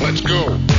Let's go.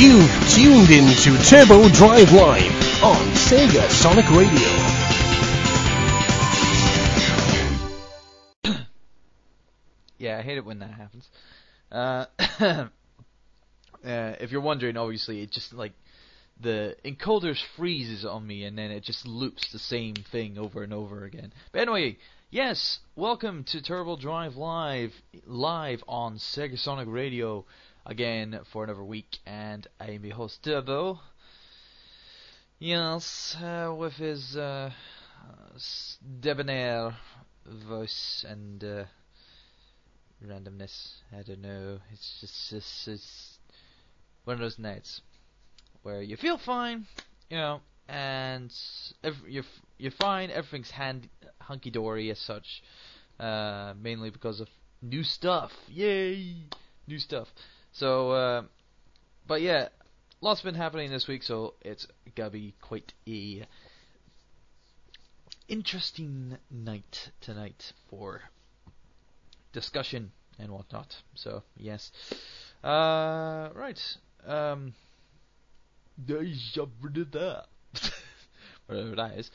You've tuned in to Turbo Drive Live on Sega Sonic Radio. Yeah, I hate it when that happens. Uh, uh, if you're wondering, obviously, it just like the encoder freezes on me, and then it just loops the same thing over and over again. But anyway, yes, welcome to Turbo Drive Live, live on Sega Sonic Radio again for another week, and I am your host Turbo. Yes, uh, with his uh, debonair voice and. Uh, randomness. I don't know. It's just, just it's one of those nights where you feel fine, you know, and you're you're fine. Everything's hand hunky dory as such. Uh, mainly because of new stuff. Yay, new stuff. So, uh, but yeah, lots been happening this week, so it's gonna be quite a interesting night tonight for discussion and whatnot. So yes, uh, right. Um. Whatever that is.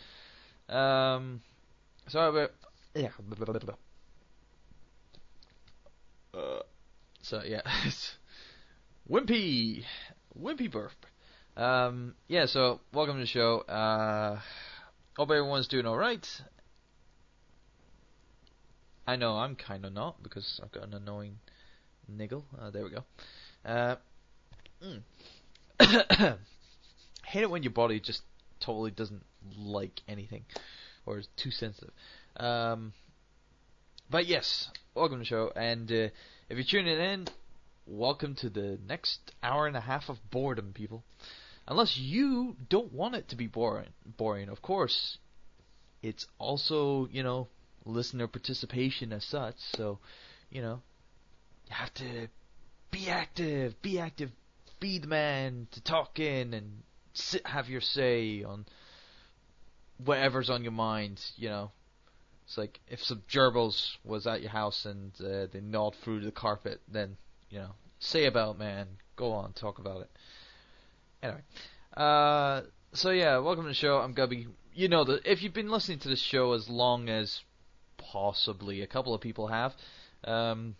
Um, so yeah. Uh, so yeah, Wimpy, Wimpy burp. Um, yeah. So welcome to the show. Uh, hope everyone's doing all right. I know I'm kind of not because I've got an annoying niggle. Uh, there we go. Uh, mm. Hate it when your body just totally doesn't like anything or is too sensitive. Um, but yes, welcome to the show. And uh, if you're tuning in, welcome to the next hour and a half of boredom, people. Unless you don't want it to be boring, boring, of course. It's also, you know, listener participation as such. So, you know, you have to be active, be active, be the man to talk in and sit, have your say on whatever's on your mind. You know, it's like if some gerbils was at your house and uh, they gnawed through the carpet, then you know, say about man. Go on, talk about it. Anyway, uh, so yeah, welcome to the show. I'm Gubby. You know if you've been listening to this show as long as possibly a couple of people have, um,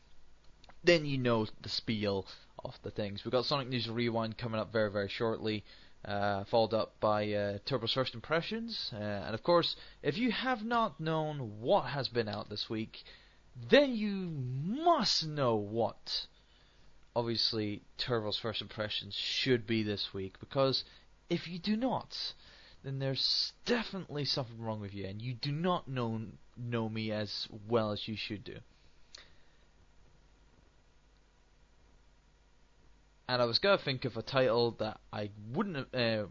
then you know the spiel of the things. We've got Sonic News Rewind coming up very, very shortly, uh, followed up by uh, Turbo's First Impressions. Uh, and of course, if you have not known what has been out this week, then you must know what. Obviously, Turbo's First Impressions should be this week, because if you do not, then there's definitely something wrong with you, and you do not know know me as well as you should do. and I was gonna think of a title that I wouldn't have, uh,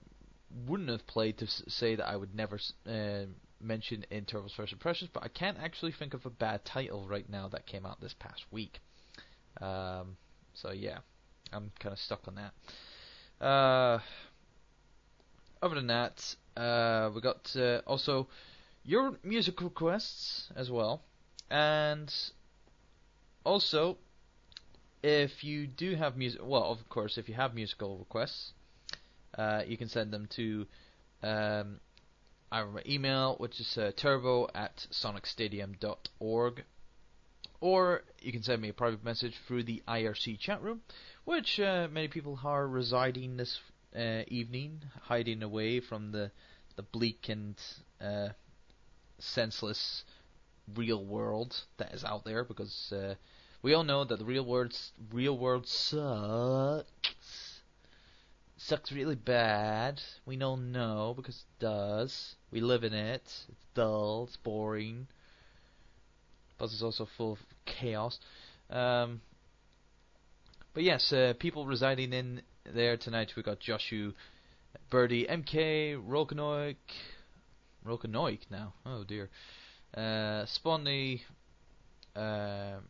wouldn't have played to say that I would never uh, mention in Turbo's First Impressions, but I can't actually think of a bad title right now that came out this past week. Um, so yeah, I'm kind of stuck on that. Uh, other than that, uh, we got uh, also your music requests as well, and also if you do have music, well, of course, if you have musical requests, uh, you can send them to um, our email, which is uh, turbo at sonicstadium.org, or you can send me a private message through the IRC chat room, which uh, many people are residing this uh, evening, hiding away from the the bleak and uh, senseless real world that is out there, because uh, we all know that the real world real world sucks. Sucks really bad. We know no because it does. We live in it. It's dull. It's boring. Plus, it's also full chaos. Um, but yes, uh, people residing in there tonight. We've got Joshu, Birdie, MK, Rokanoik, Rokanoik now. Oh dear. Uh, Sponny, um,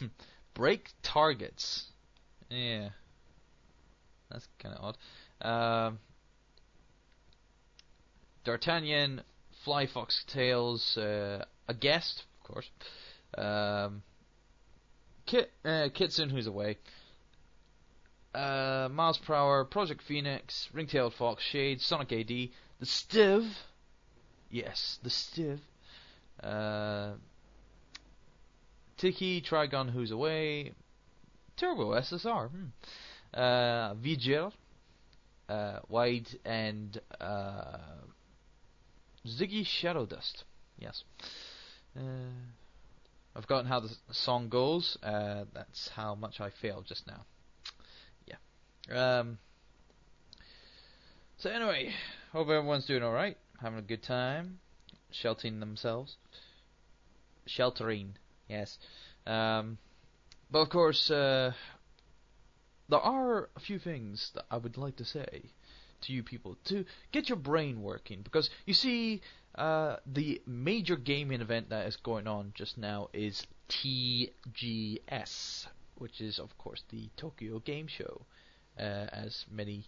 break targets. Yeah. That's kind of odd. Um, D'Artagnan, Fly Fox Tales, uh, a guest, of course. Um, Kit, uh, Kitson, who's away. Uh, Miles Prower, Project Phoenix, Ringtailed Fox, Shade, Sonic AD, The Stiv. Yes, The Stiv. Uh, Tiki, Trigon, who's away. Turbo SSR. Hmm. Uh, Vigil, uh, Wide, and uh, Ziggy Shadow Dust. Yes. Uh, I've forgotten how the song goes. Uh, that's how much I failed just now. Yeah. Um. So anyway, hope everyone's doing all right, having a good time, sheltering themselves, sheltering. Yes. Um, but of course, uh, there are a few things that I would like to say to you people to get your brain working because you see, uh, the major gaming event that is going on just now is TGS, which is of course the Tokyo Game Show, uh, as many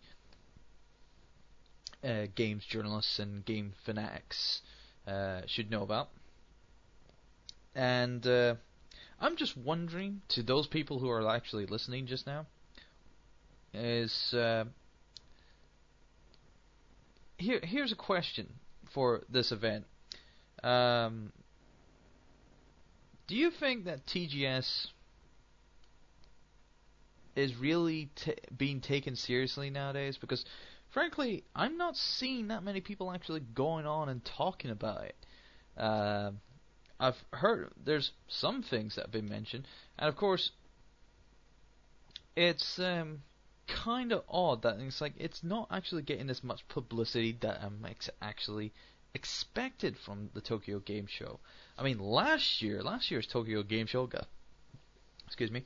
uh, games journalists and game fanatics uh, should know about. And uh, I'm just wondering to those people who are actually listening just now is here. Here's a question for this event. Um, do you think that TGS is really t- being taken seriously nowadays? Because, frankly, I'm not seeing that many people actually going on and talking about it. Uh, I've heard there's some things that have been mentioned, and of course, it's um, kind of odd that it's like it's not actually getting as much publicity that I'm ex- actually expected from the Tokyo Game Show. I mean, last year, last year's Tokyo Game Show got, excuse me,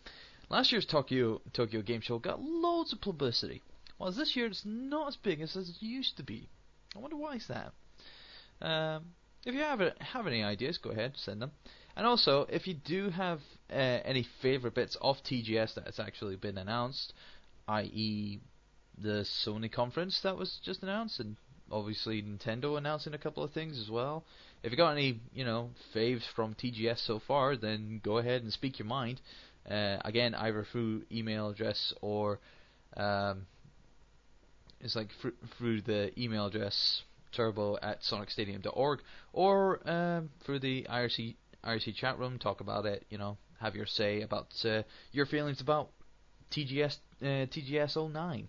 last year's Tokyo Tokyo Game Show got loads of publicity, while this year it's not as big as it used to be. I wonder why is that. Um, if you have have any ideas, go ahead, send them. And also, if you do have uh, any favorite bits of TGS that has actually been announced, i.e., the Sony conference that was just announced, and obviously Nintendo announcing a couple of things as well. If you got any, you know, faves from TGS so far, then go ahead and speak your mind. Uh, again, either through email address or um, it's like fr- through the email address turbo at sonicstadium.org or um, through the IRC IRC chat room. Talk about it. You know, have your say about uh, your feelings about TGS uh, TGS 09.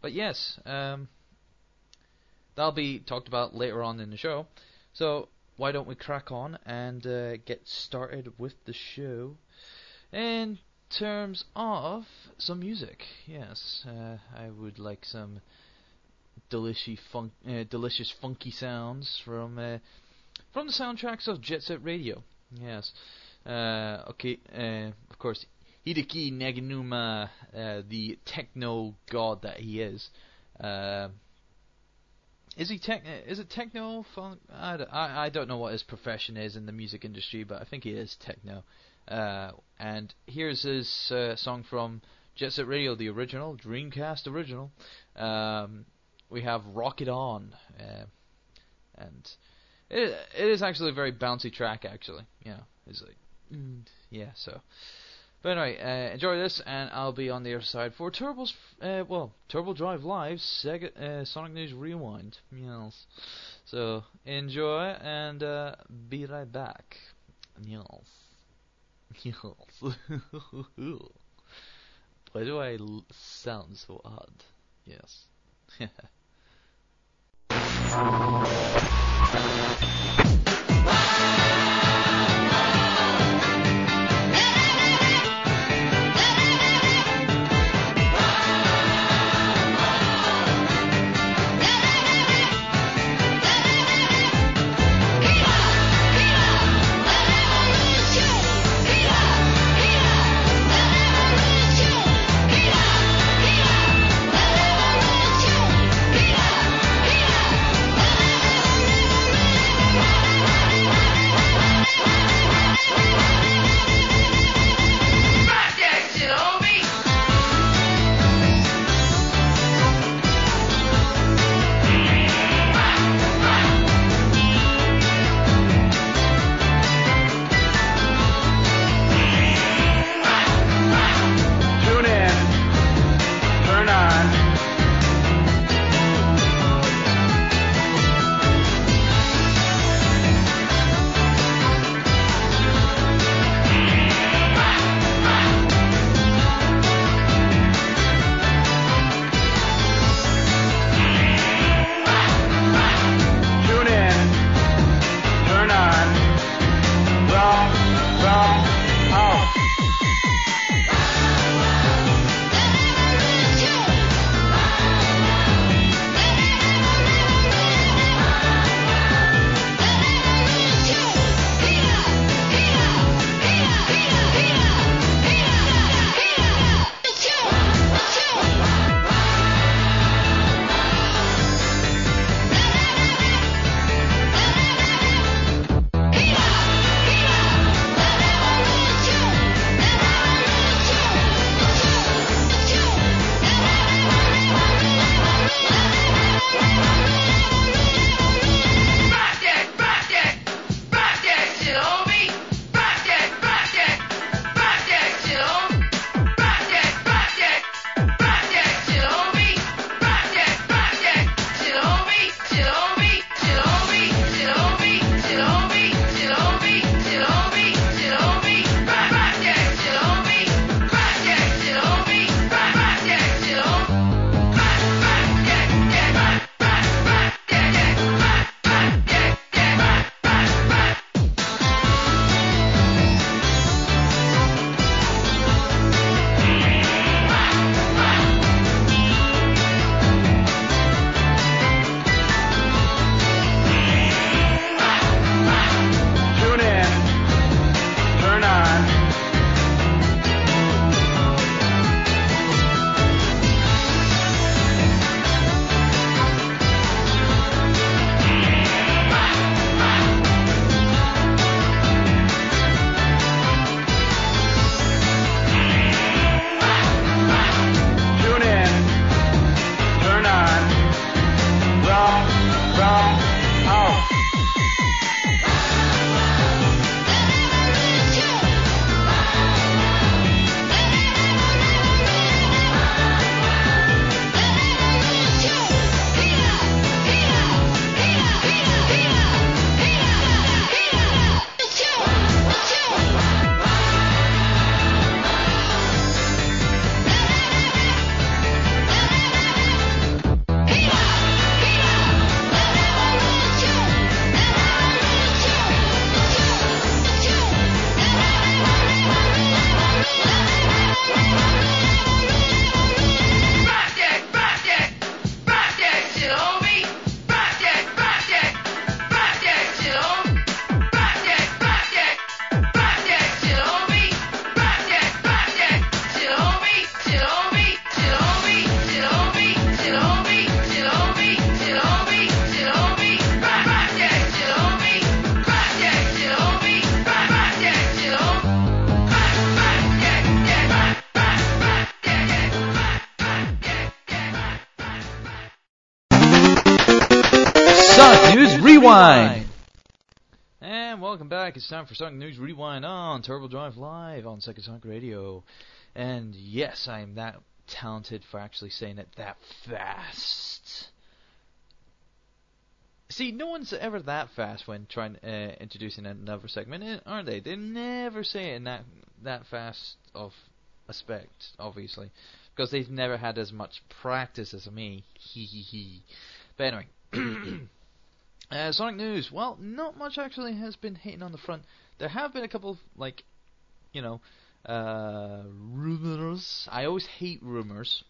But yes, um, that'll be talked about later on in the show. So why don't we crack on and uh, get started with the show? In terms of some music, yes, uh, I would like some delicious, fun- uh, delicious funky sounds from uh, from the soundtracks of Jet Set Radio. Yes, uh, okay, uh, of course, Hideki Naganuma, uh, the techno god that he is. Is he tech? Is it techno? I, I, I don't know what his profession is in the music industry, but I think he is techno. Uh, and here's his uh, song from Jet Set Radio, the original Dreamcast original. Um, we have Rock It On, uh, and it, it is actually a very bouncy track. Actually, yeah, it's like mm, yeah. So but anyway, uh, enjoy this, and I'll be on the other side for Turbo's, uh, well, Turbo Drive Live, Sega, uh, Sonic News Rewind. So, enjoy, and uh, be right back. Why do I sound so odd? Yes. Rewind. And welcome back. It's time for Sonic News Rewind on Turbo Drive Live on Sega Sonic Radio. And yes, I am that talented for actually saying it that fast. See, no one's ever that fast when trying uh, introducing another segment, aren't they? They never say it in that that fast of aspect, obviously, because they've never had as much practice as me. Hee hee hee. But anyway. Uh, Sonic news. Well, not much actually has been hitting on the front. There have been a couple of like, you know, uh, rumors. I always hate rumors,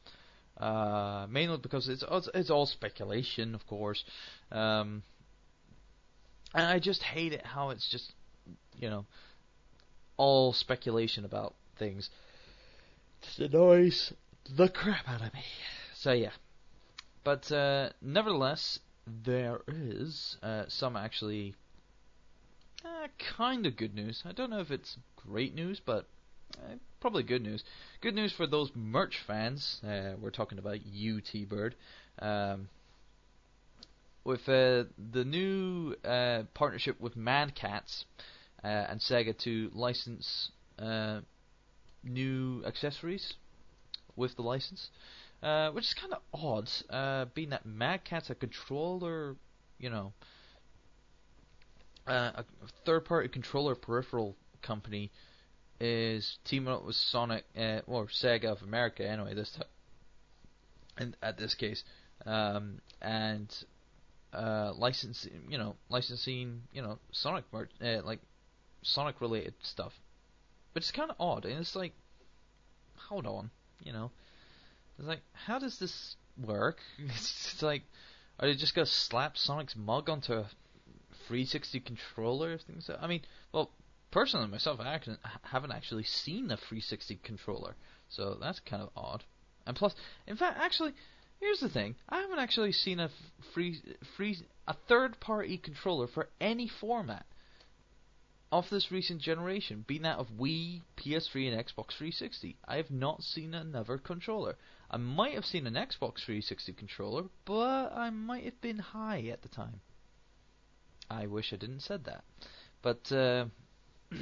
uh, mainly because it's it's all speculation, of course, um, and I just hate it how it's just, you know, all speculation about things. Just annoys the crap out of me. So yeah, but uh, nevertheless, there is uh, some actually uh, kind of good news. I don't know if it's great news, but uh, probably good news. Good news for those merch fans. Uh, we're talking about you, T-Bird. Um, with uh, the new uh, partnership with Mad Catz and Sega to license new accessories with the license. Uh, which is kind of odd, uh, being that Mad Catz a controller, you know, uh, a third-party controller peripheral company is teaming up with Sonic uh, or Sega of America anyway this time, and at this case, um, and uh, licensing, you know, licensing, you know, Sonic like Sonic related stuff, but it's kind of odd, and it's like, hold on, you know it's like, how does this work? It's like, are they just gonna slap Sonic's mug onto a 360 controller? Things. Like I mean, well, personally myself, I actually haven't actually seen a 360 controller, so that's kind of odd. And plus, in fact, actually, here's the thing: I haven't actually seen a free, free, a third-party controller for any format of this recent generation, being that of Wii, PS3, and Xbox 360. I have not seen another controller. I might have seen an Xbox 360 controller, but I might have been high at the time. I wish I didn't said that. But uh,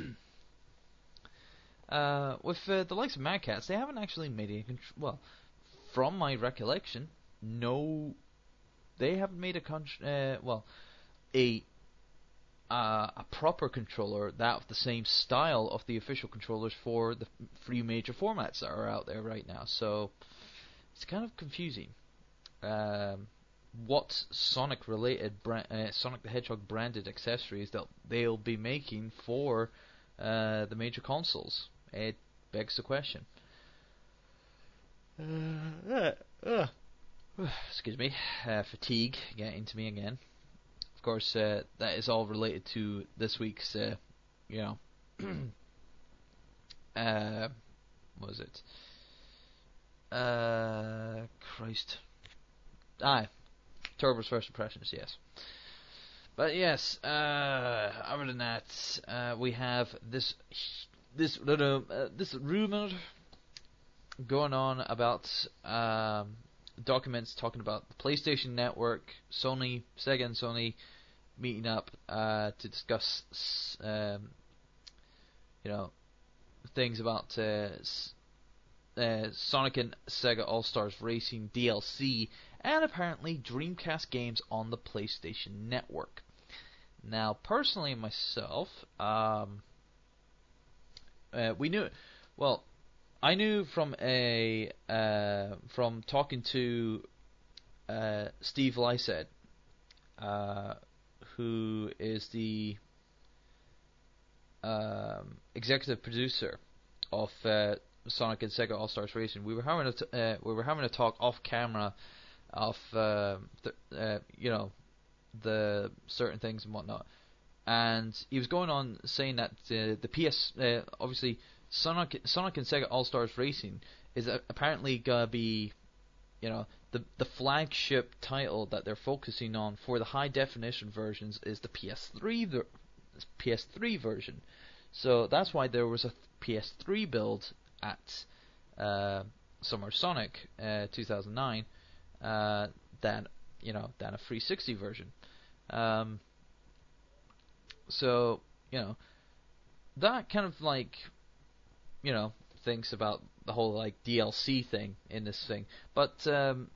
uh, with uh, the likes of Mad Catz, they haven't actually made a contr- well, from my recollection, no, they haven't made a con- uh, well, a uh, a proper controller that of the same style of the official controllers for the three major formats that are out there right now. So it's kind of confusing. Um, what Sonic related, bra- uh, Sonic the Hedgehog branded accessories that they'll be making for uh, the major consoles? It begs the question. Uh, uh, excuse me, uh, fatigue getting to me again. Of course, uh, that is all related to this week's, uh, you know, what was it? Uh, Christ. Aye. Turbo's first impressions, yes. But yes, uh, other than that, uh, we have this this uh, this rumor going on about um, documents talking about the PlayStation Network, Sony, Sega, and Sony meeting up uh, to discuss, um, you know, things about uh, uh, Sonic and Sega All Stars Racing DLC, and apparently Dreamcast games on the PlayStation Network. Now, personally, myself, um, uh, we knew, well, I knew from a uh, from talking to uh, Steve Lycett, uh, who is the um, executive producer of uh, Sonic and Sega All Stars Racing, we were having a t- uh, we were having a talk off camera of uh, the, uh, you know the certain things and whatnot, and he was going on saying that the the PS uh, obviously Sonic Sonic and Sega All Stars Racing is apparently gonna be you know the the flagship title that they're focusing on for the high definition versions is the PS3 ver- PS3 version. So that's why there was a PS3 build at uh, Summer Sonic uh, 2009 uh, than you know than a 360 version. Um, so you know that kind of like you know thinks about the whole like DLC thing in this thing, but um,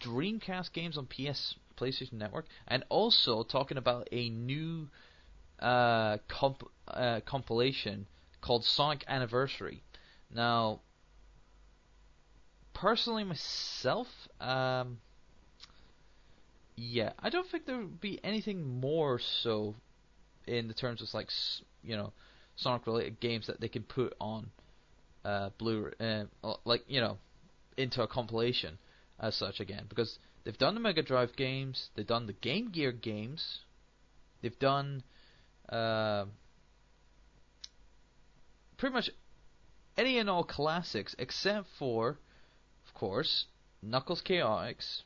Dreamcast games on PS PlayStation Network, and also talking about a new uh, comp- uh, compilation called Sonic Anniversary. Now, personally myself, um, yeah, I don't think there would be anything more so in the terms of like you know Sonic related games that they can put on uh, Blu, uh, like you know, into a compilation as such again. Because they've done the Mega Drive games, they've done the Game Gear games, they've done uh, pretty much any and all classics except for, of course, Knuckles Chaotix,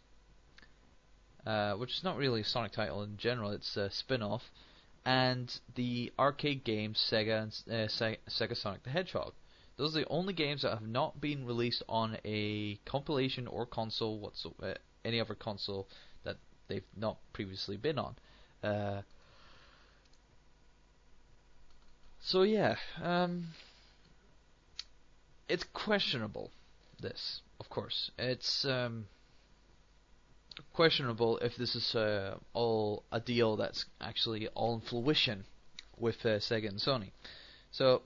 uh, which is not really a Sonic title in general, it's a spin off, and the arcade game Sega, uh, Sega, Sonic the Hedgehog. Those are the only games that have not been released on a compilation or console whatsoever, uh, any other console that they've not previously been on. Uh, so yeah, um, it's questionable. This, of course, it's um, questionable if this is uh, all a deal that's actually all in fruition with uh, Sega and Sony. So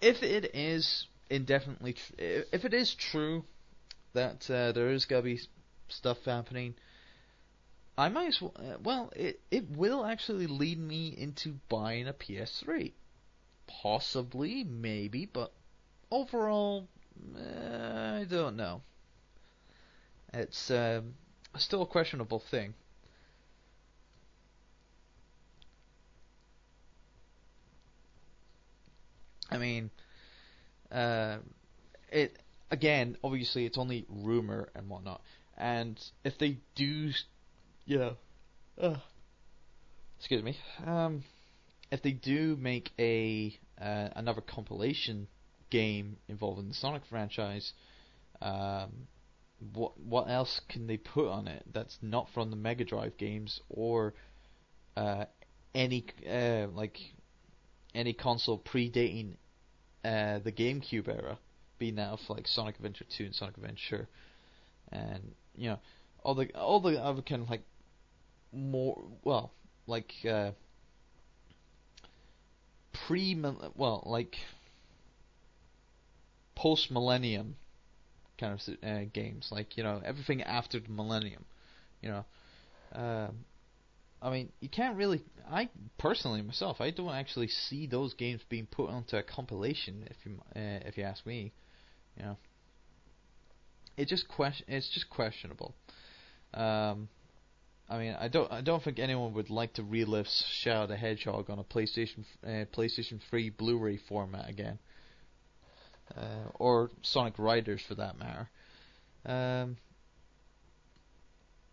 if it is indefinitely, tr- if it is true that uh, there is gonna be stuff happening, I might as well. Uh, well, it it will actually lead me into buying a PS3, possibly, maybe, but overall, uh, I don't know. It's um, still a questionable thing. I mean, uh, it again. Obviously, it's only rumor and whatnot. And if they do, you know, uh, excuse me, um, if they do make a uh, another compilation game involving the Sonic franchise, um, what what else can they put on it that's not from the Mega Drive games or uh, any uh, like any console predating uh, the GameCube era, being that of like Sonic Adventure 2 and Sonic Adventure, and you know all the all the other kind of like more well like uh, pre well like post millennium kind of uh, games like you know everything after the millennium you know um, I mean, you can't really. I personally myself, I don't actually see those games being put onto a compilation. If you uh, if you ask me, you know, it just question. It's just questionable. Um, I mean, I don't. I don't think anyone would like to relive Shadow the Hedgehog on a PlayStation uh, PlayStation 3 Blu-ray format again, uh, or Sonic Riders for that matter. Um,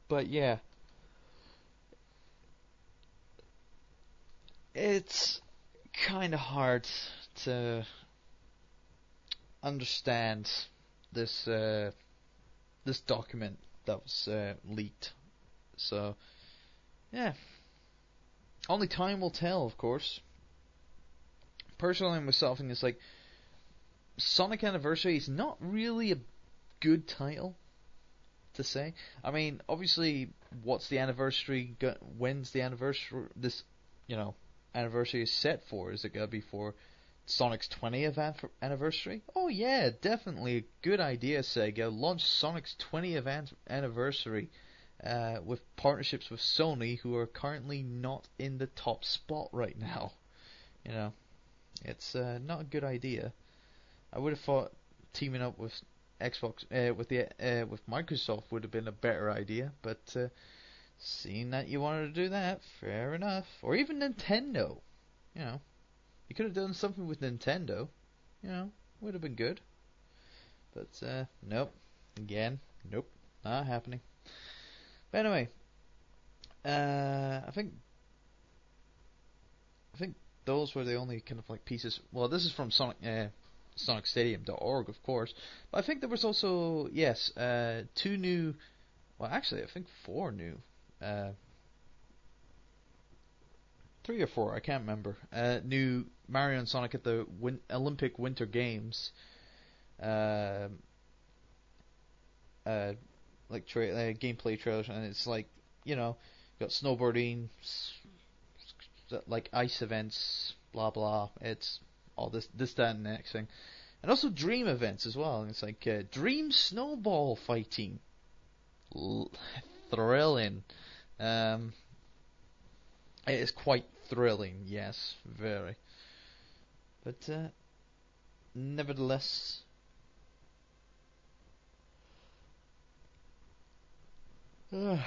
but yeah. it's kind of hard to understand this uh, this document that was uh, leaked. So, yeah, only time will tell, of course. Personally, myself, and it's like Sonic Anniversary is not really a good title to say. I mean, obviously, what's the anniversary? When's the anniversary? This, you know, anniversary is set for? Is it going to be for Sonic's 20th anniversary? Oh yeah, definitely a good idea, Sega. Launch Sonic's 20th anniversary uh, with partnerships with Sony, who are currently not in the top spot right now. You know, it's uh, not a good idea. I would have thought teaming up with Xbox uh, with the uh, with Microsoft would have been a better idea, but uh, Seeing that you wanted to do that, fair enough. Or even Nintendo. You know, you could have done something with Nintendo. You know, would have been good. But, uh, nope. Again, nope. Not happening. But anyway, uh, I think, I think those were the only kind of like pieces. Well, this is from Sonic, uh, SonicStadium.org, of course. But I think there was also, yes, uh, two new, well, actually, I think four new uh, three or four, I can't remember. Uh, new Mario and Sonic at the win- Olympic Winter Games. Uh, uh, like tra- uh, gameplay trailers, and it's like you know, got snowboarding, like ice events, blah blah. It's all this, this, that, and the next thing, and also dream events as well. And it's like uh, dream snowball fighting, thrilling. Um, it is quite thrilling, yes, very. But uh, nevertheless, right.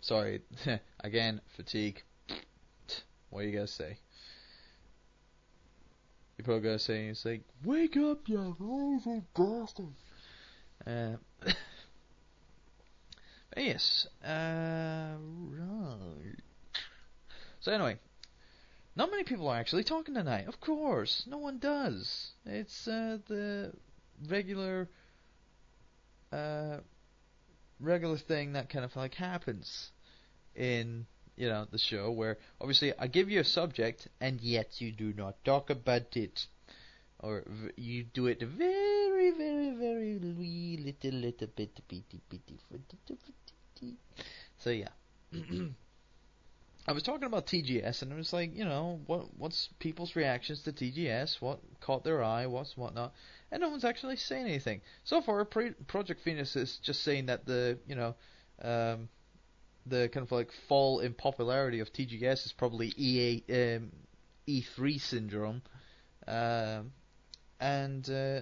sorry again, fatigue. What are you gonna say? You're probably gonna say it's like, wake up, you lazy bastard. Uh, yes, uh, right. So anyway, not many people are actually talking tonight. Of course, no one does. It's uh, the regular, uh, regular thing that kind of like happens in you know the show where obviously I give you a subject and yet you do not talk about it, or you do it very, very, very wee little, little bit, bitty, bitty, bitty. So yeah. I was talking about TGS, and it was like, you know, what what's people's reactions to TGS? What caught their eye? What's whatnot? And no one's actually saying anything so far. Pre- Project Phoenix is just saying that the you know, um, the kind of like fall in popularity of TGS is probably EA um, E3 syndrome, um, and uh,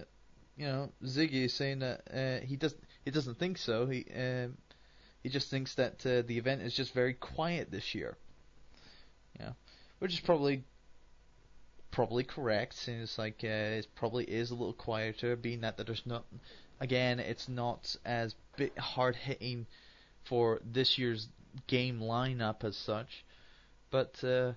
you know, Ziggy is saying that uh, he doesn't he doesn't think so. He um, he just thinks that uh, the event is just very quiet this year. Yeah, which is probably probably correct. Since it's like uh, it probably is a little quieter, being that, that there's not. Again, it's not as bit hard hitting for this year's game lineup as such, but uh,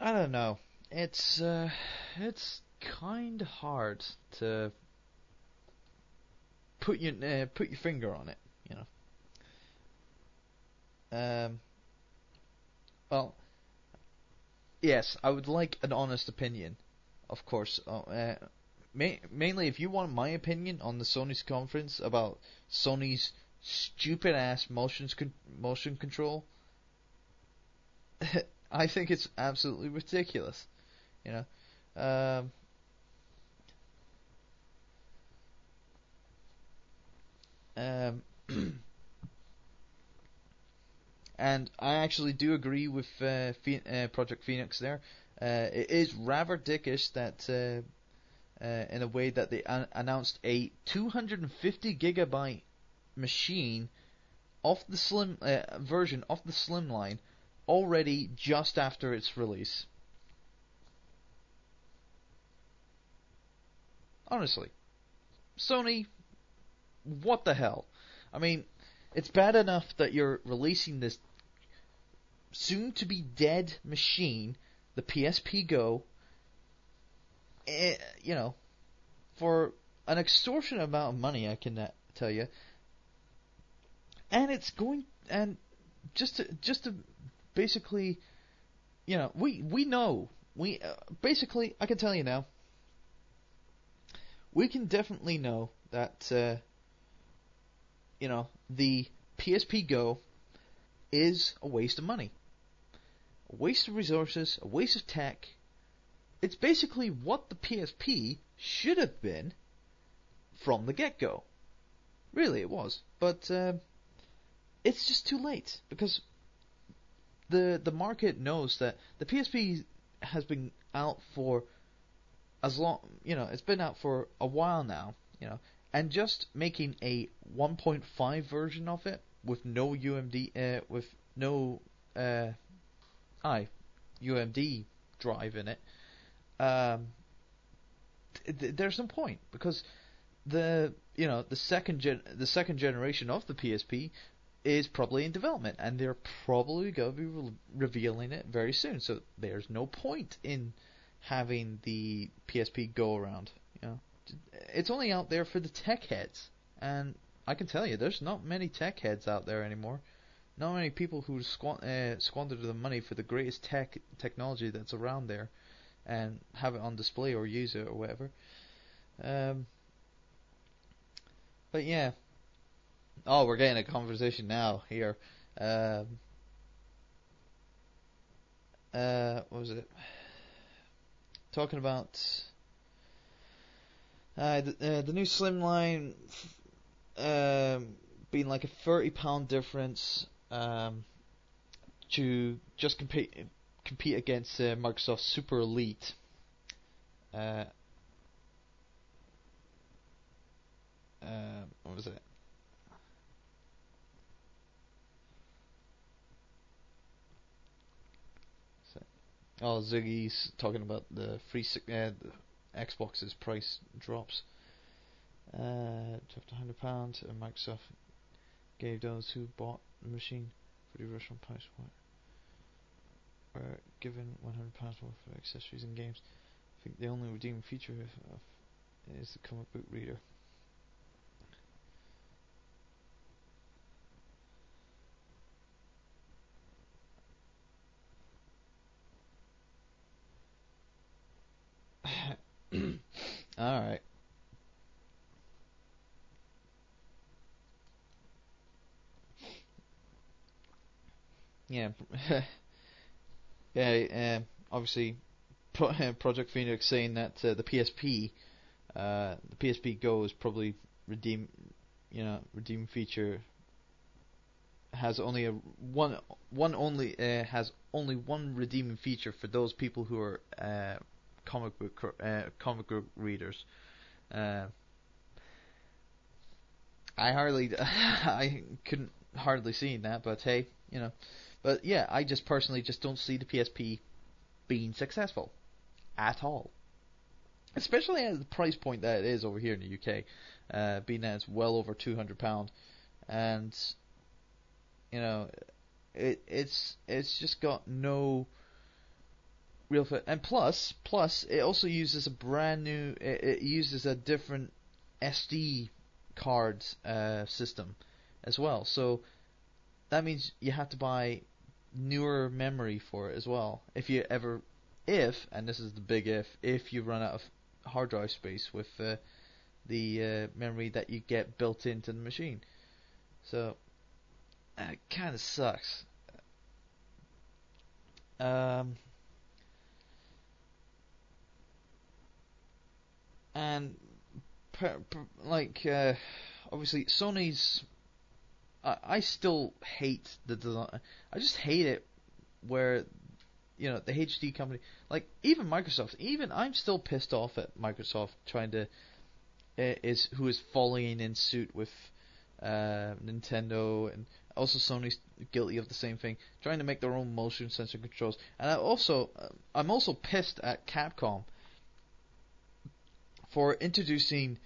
I don't know. It's uh, it's kind hard to put your uh, put your finger on it, you know. Um. Well, yes, I would like an honest opinion, of course. Uh, ma- mainly, if you want my opinion on the Sony's conference about Sony's stupid ass motion con- motion control, I think it's absolutely ridiculous. You know. Um, Um, and I actually do agree with uh, Phe- uh, Project Phoenix there. Uh, it is rather dickish that, uh, in a way, that they an- announced a 250 gigabyte machine off the slim uh, version of the Slimline already just after its release. Honestly, Sony what the hell? I mean, it's bad enough that you're releasing this soon to be dead machine, the PSP Go, you know, for an extortionate amount of money, I can uh, tell you. And it's going and just to just to basically, you know, we we know we uh, basically I can tell you now. We can definitely know that uh, you know, the PSP Go is a waste of money. A waste of resources, a waste of tech. It's basically what the PSP should have been from the get go. Really, it was. But uh, it's just too late because the the market knows that the PSP has been out for as long, you know, it's been out for a while now, you know, and just making a 1.5 version of it with no UMD, uh, with no uh, I UMD drive in it, um, th- th- there's no point because the you know the second gen- the second generation of the PSP is probably in development and they're probably going to be re- revealing it very soon. So there's no point in having the PSP go around. You know, it's only out there for the tech heads, and I can tell you, there's not many tech heads out there anymore. Not many people who squan- uh, squander the money for the greatest tech technology that's around there, and have it on display or use it or whatever. Um, but yeah. Oh, we're getting a conversation now here. Um, uh, what was it? Talking about uh, the, uh, the new Slimline um, being like a thirty pound difference um, to just compete compete against uh, Microsoft Super Elite. Uh, uh, what was it? Oh, Ziggy's talking about the free uh, the Xbox's price drops. Uh, hundred pounds, and Microsoft gave those who bought the machine for the original price were, were given one hundred pounds worth of accessories and games. I think the only redeeming feature of is the comic book reader. All right. Yeah. yeah. Uh, obviously, Project Phoenix saying that uh, the PSP, uh, the PSP Go is probably redeem, you know, redeem feature has only a one one only uh, has only one redeeming feature for those people who are uh, comic book uh, comic book readers. Uh, I hardly, I couldn't hardly see that, but hey, you know, but yeah, I just personally just don't see the PSP being successful at all, especially at the price point that it is over here in the UK, uh, being that it's well over two hundred pound, and you know, it it's it's just got no real fit. And plus, plus it also uses a brand new. It, it uses a different SD card uh, system as well. So that means you have to buy newer memory for it as well. If you ever, if and this is the big if, if you run out of hard drive space with uh, the uh, memory that you get built into the machine. So it kind of sucks. Um, and per, per, like uh, obviously Sony's. I, still hate the design. I just hate it where you know the HD company, like even Microsoft. Even I'm still pissed off at Microsoft trying to uh, is who is following in suit with uh, Nintendo and also Sony's guilty of the same thing, trying to make their own motion sensor controls. And I also uh, I'm also pissed at Capcom for introducing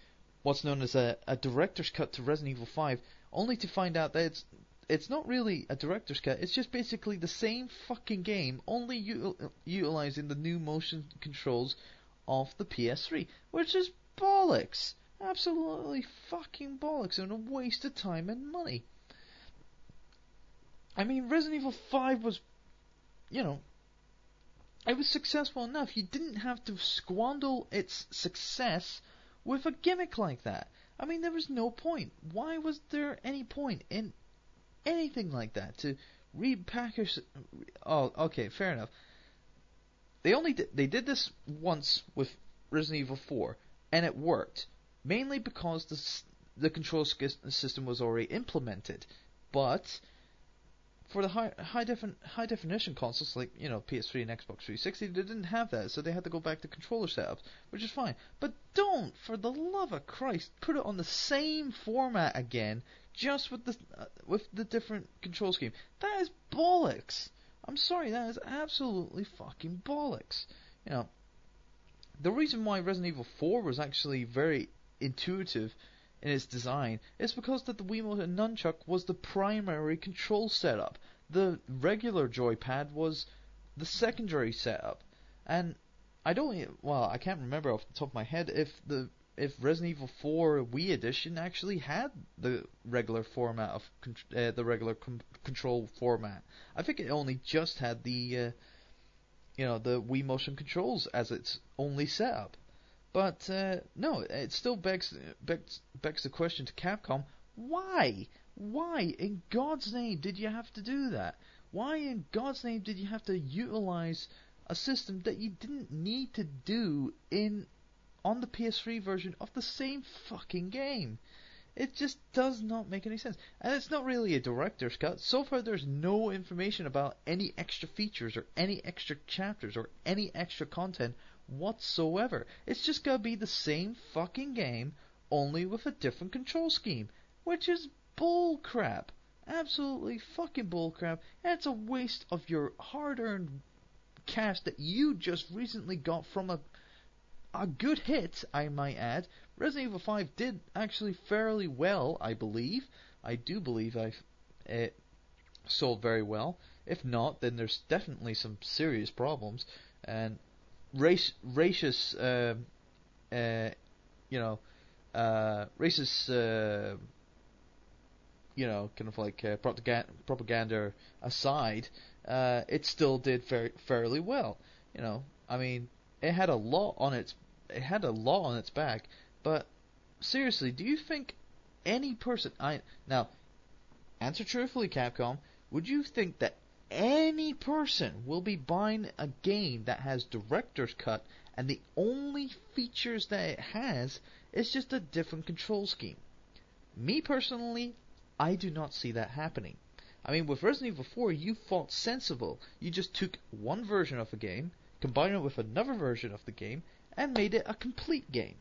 what's known as a, a director's cut to Resident Evil 5, only to find out that it's it's not really a director's cut. It's just basically the same fucking game, only u- utilizing the new motion controls of the PS3, which is bollocks. Absolutely fucking bollocks and a waste of time and money. I mean, Resident Evil 5 was, you know, it was successful enough. You didn't have to squander its success with a gimmick like that. I mean, there was no point. Why was there any point in anything like that to repackage? Oh, okay, fair enough. They only did, they did this once with Resident Evil 4, and it worked mainly because the the control system was already implemented. But for the high high, defin, high definition consoles like you know PS3 and Xbox 360, they didn't have that, so they had to go back to controller setups, which is fine. But don't, for the love of Christ, put it on the same format again, just with the uh, with the different control scheme. That is bollocks. I'm sorry, that is absolutely fucking bollocks. You know, the reason why Resident Evil 4 was actually very intuitive in its design is because that the Wiimote and Nunchuk was the primary control setup. The regular joypad was the secondary setup. And I don't well, I can't remember off the top of my head if the if Resident Evil 4 Wii Edition actually had the regular format of uh, the regular com- control format. I think it only just had the uh, you know the Wii motion controls as its only setup. But uh, no, it still begs, begs begs the question to Capcom: Why? Why in God's name did you have to do that? Why in God's name did you have to utilize a system that you didn't need to do in on the PS3 version of the same fucking game. It just does not make any sense. And it's not really a director's cut. So far, there's no information about any extra features or any extra chapters or any extra content whatsoever. It's just gonna be the same fucking game, only with a different control scheme. Which is bullcrap. Absolutely fucking bullcrap. And it's a waste of your hard earned cash that you just recently got from a a good hit, I might add. Resident Evil 5 did actually fairly well, I believe. I do believe I it sold very well. If not, then there's definitely some serious problems. And race, racist, uh, uh, you know, uh, racist, you know, kind of like propaganda, propaganda aside, it still did very fairly well. You know, I mean, it had a lot on its it had a law on its back. But seriously, do you think any person I now answer truthfully, Capcom, would you think that any person will be buying a game that has director's cut and the only features that it has is just a different control scheme? Me personally, I do not see that happening. I mean, with Resident Evil 4, you fought sensible. You just took one version of a game, combined it with another version of the game, and made it a complete game,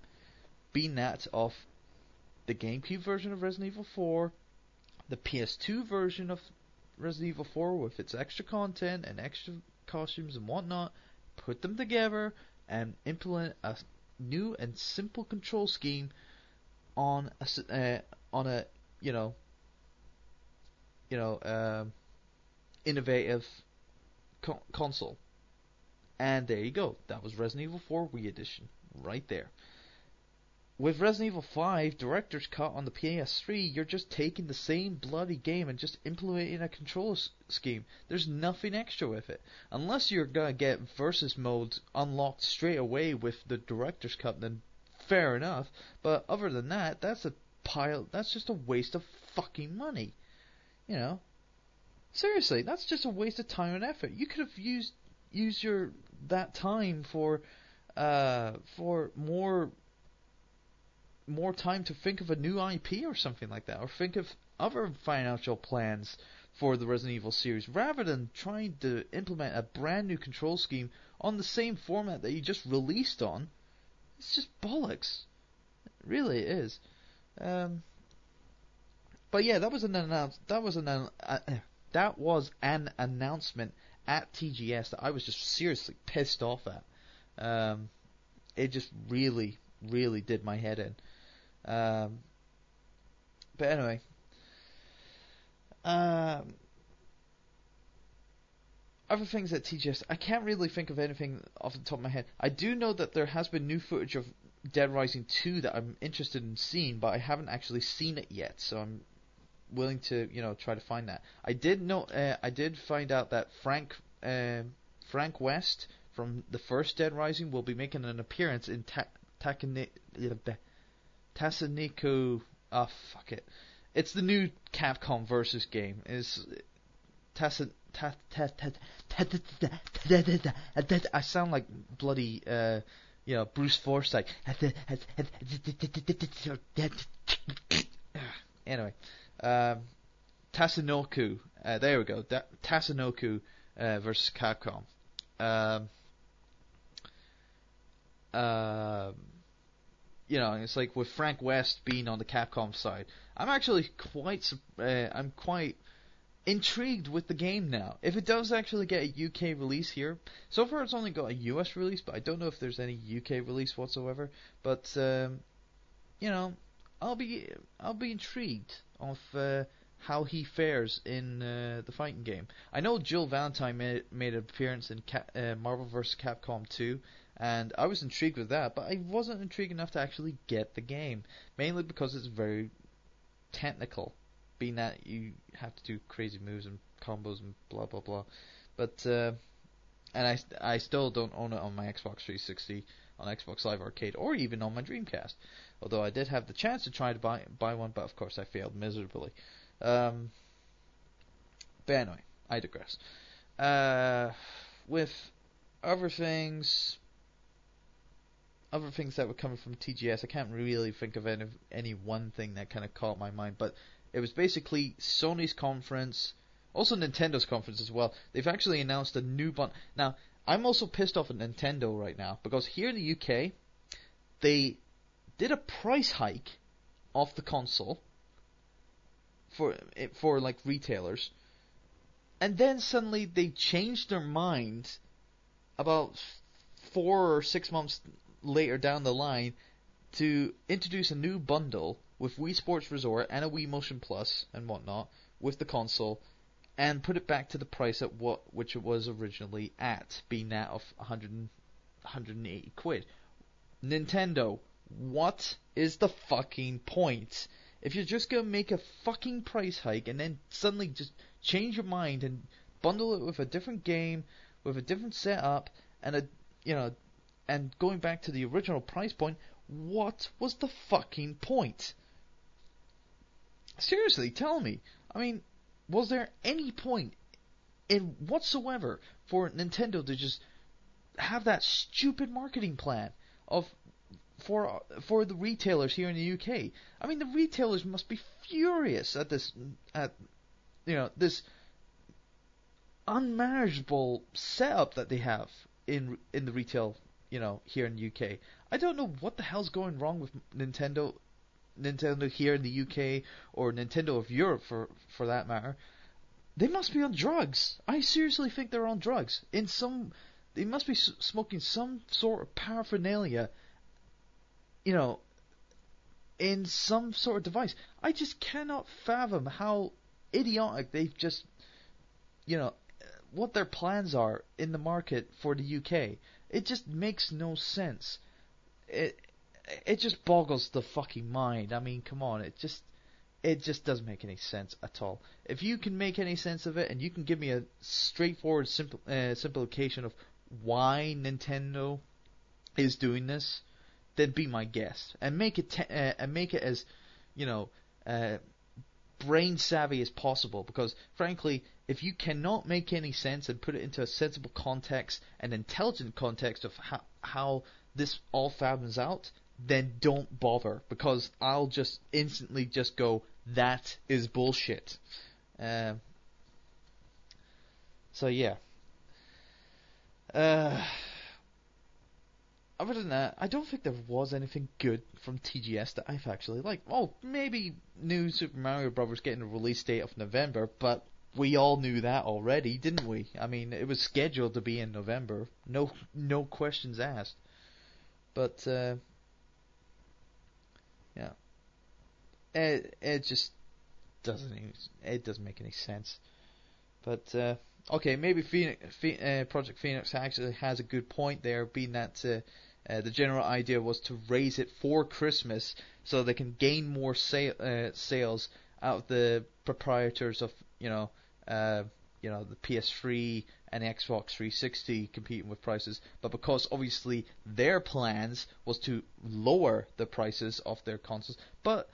being that of the GameCube version of Resident Evil 4, the PS2 version of Resident Evil 4 with its extra content and extra costumes and whatnot, put them together and implement a new and simple control scheme on a uh, on a you know you know um, innovative co- console. And there you go. That was Resident Evil 4 Wii Edition. Right there. With Resident Evil 5 Director's Cut on the PS3, you're just taking the same bloody game and just implementing a control s- scheme. There's nothing extra with it. Unless you're gonna get versus mode unlocked straight away with the Director's Cut, then fair enough. But other than that, that's a pile. That's just a waste of fucking money. You know. Seriously, that's just a waste of time and effort. You could have used use your that time for uh, for more more time to think of a new IP or something like that, or think of other financial plans for the Resident Evil series, rather than trying to implement a brand new control scheme on the same format that you just released on. It's just bollocks. It really it is. Um, but yeah, that was an announce. That was an uh, that was an announcement at TGS that I was just seriously pissed off at. Um, it just really, really did my head in. Um, but anyway, um, other things at TGS, I can't really think of anything off the top of my head. I do know that there has been new footage of Dead Rising 2 that I'm interested in seeing, but I haven't actually seen it yet, so I'm willing to, you know, try to find that. I did know, uh, I did find out that Frank, uh, Frank West from the first Dead Rising will be making an appearance in Ta- Tasaniku. Ah, oh, fuck it. It's the new Capcom versus game. Is Tasan. I sound like bloody, uh, you know, Bruce Forsyth. anyway, um, Tatsunoko. Uh, there we go. Tatsunoko uh, versus Capcom. Um, uh, you know, it's like with Frank West being on the Capcom side. I'm actually quite, uh, I'm quite intrigued with the game now. If it does actually get a UK release here, so far it's only got a US release, but I don't know if there's any UK release whatsoever. But um, you know, I'll be I'll be intrigued of uh, how he fares in uh, the fighting game. I know Jill Valentine made, made an appearance in Cap, uh, Marvel vs. Capcom 2, and I was intrigued with that, but I wasn't intrigued enough to actually get the game, mainly because it's very technical, being that you have to do crazy moves and combos and blah blah blah. But uh, and I I still don't own it on my Xbox 360, on Xbox Live Arcade, or even on my Dreamcast. Although I did have the chance to try to buy buy one, but of course I failed miserably. Um, but anyway, I digress. Uh, with other things, other things that were coming from TGS, I can't really think of any any one thing that kind of caught my mind, but it was basically Sony's conference, also Nintendo's conference as well. They've actually announced a new bundle. Now, I'm also pissed off at Nintendo right now because here in the UK, they did a price hike off the console for eh, for like retailers, and then suddenly they changed their mind about four or six months later down the line to introduce a new bundle with Wii Sports Resort and a Wii Motion Plus and whatnot with the console and put it back to the price at what which it was originally at, being that of 100, 180 quid. Nintendo, what is the fucking point? If you're just gonna make a fucking price hike and then suddenly just change your mind and bundle it with a different game, with a different setup, and a you know and going back to the original price point, what was the fucking point? Seriously, tell me. I mean, was there any point in whatsoever for Nintendo to just have that stupid marketing plan of for for the retailers here in the UK? I mean, the retailers must be furious at this at you know this unmanageable setup that they have in in the retail you know, here in the UK. I don't know what the hell's going wrong with Nintendo, Nintendo here in the UK or Nintendo of Europe for for that matter. They must be on drugs. I seriously think they're on drugs. In some, they must be smoking some sort of paraphernalia. You know, in some sort of device. I just cannot fathom how idiotic they've just, you know, what their plans are in the market for the UK. It just makes no sense. It it just boggles the fucking mind. I mean, come on, it just it just doesn't make any sense at all. If you can make any sense of it, and you can give me a straightforward, simple uh, simplification of why Nintendo is doing this, then be my guest and make it te- uh, and make it as you know uh, brain savvy as possible. Because frankly, if you cannot make any sense and put it into a sensible context, an intelligent context of how, how this all fathoms out, then don't bother because I'll just instantly just go, that is bullshit. Uh, so yeah. Uh, other than that, I don't think there was anything good from TGS that I've actually liked. Oh, maybe new Super Mario Bros. getting a release date of November, but we all knew that already, didn't we? I mean, it was scheduled to be in November. No, no questions asked. But uh, yeah, it it just doesn't it doesn't make any sense. But uh, okay, maybe Phoenix, uh, Project Phoenix actually has a good point there, being that uh, the general idea was to raise it for Christmas so they can gain more sa- uh, sales out of the proprietors of you know uh, you know the PS3 and Xbox 360 competing with prices, but because obviously their plans was to lower the prices of their consoles. But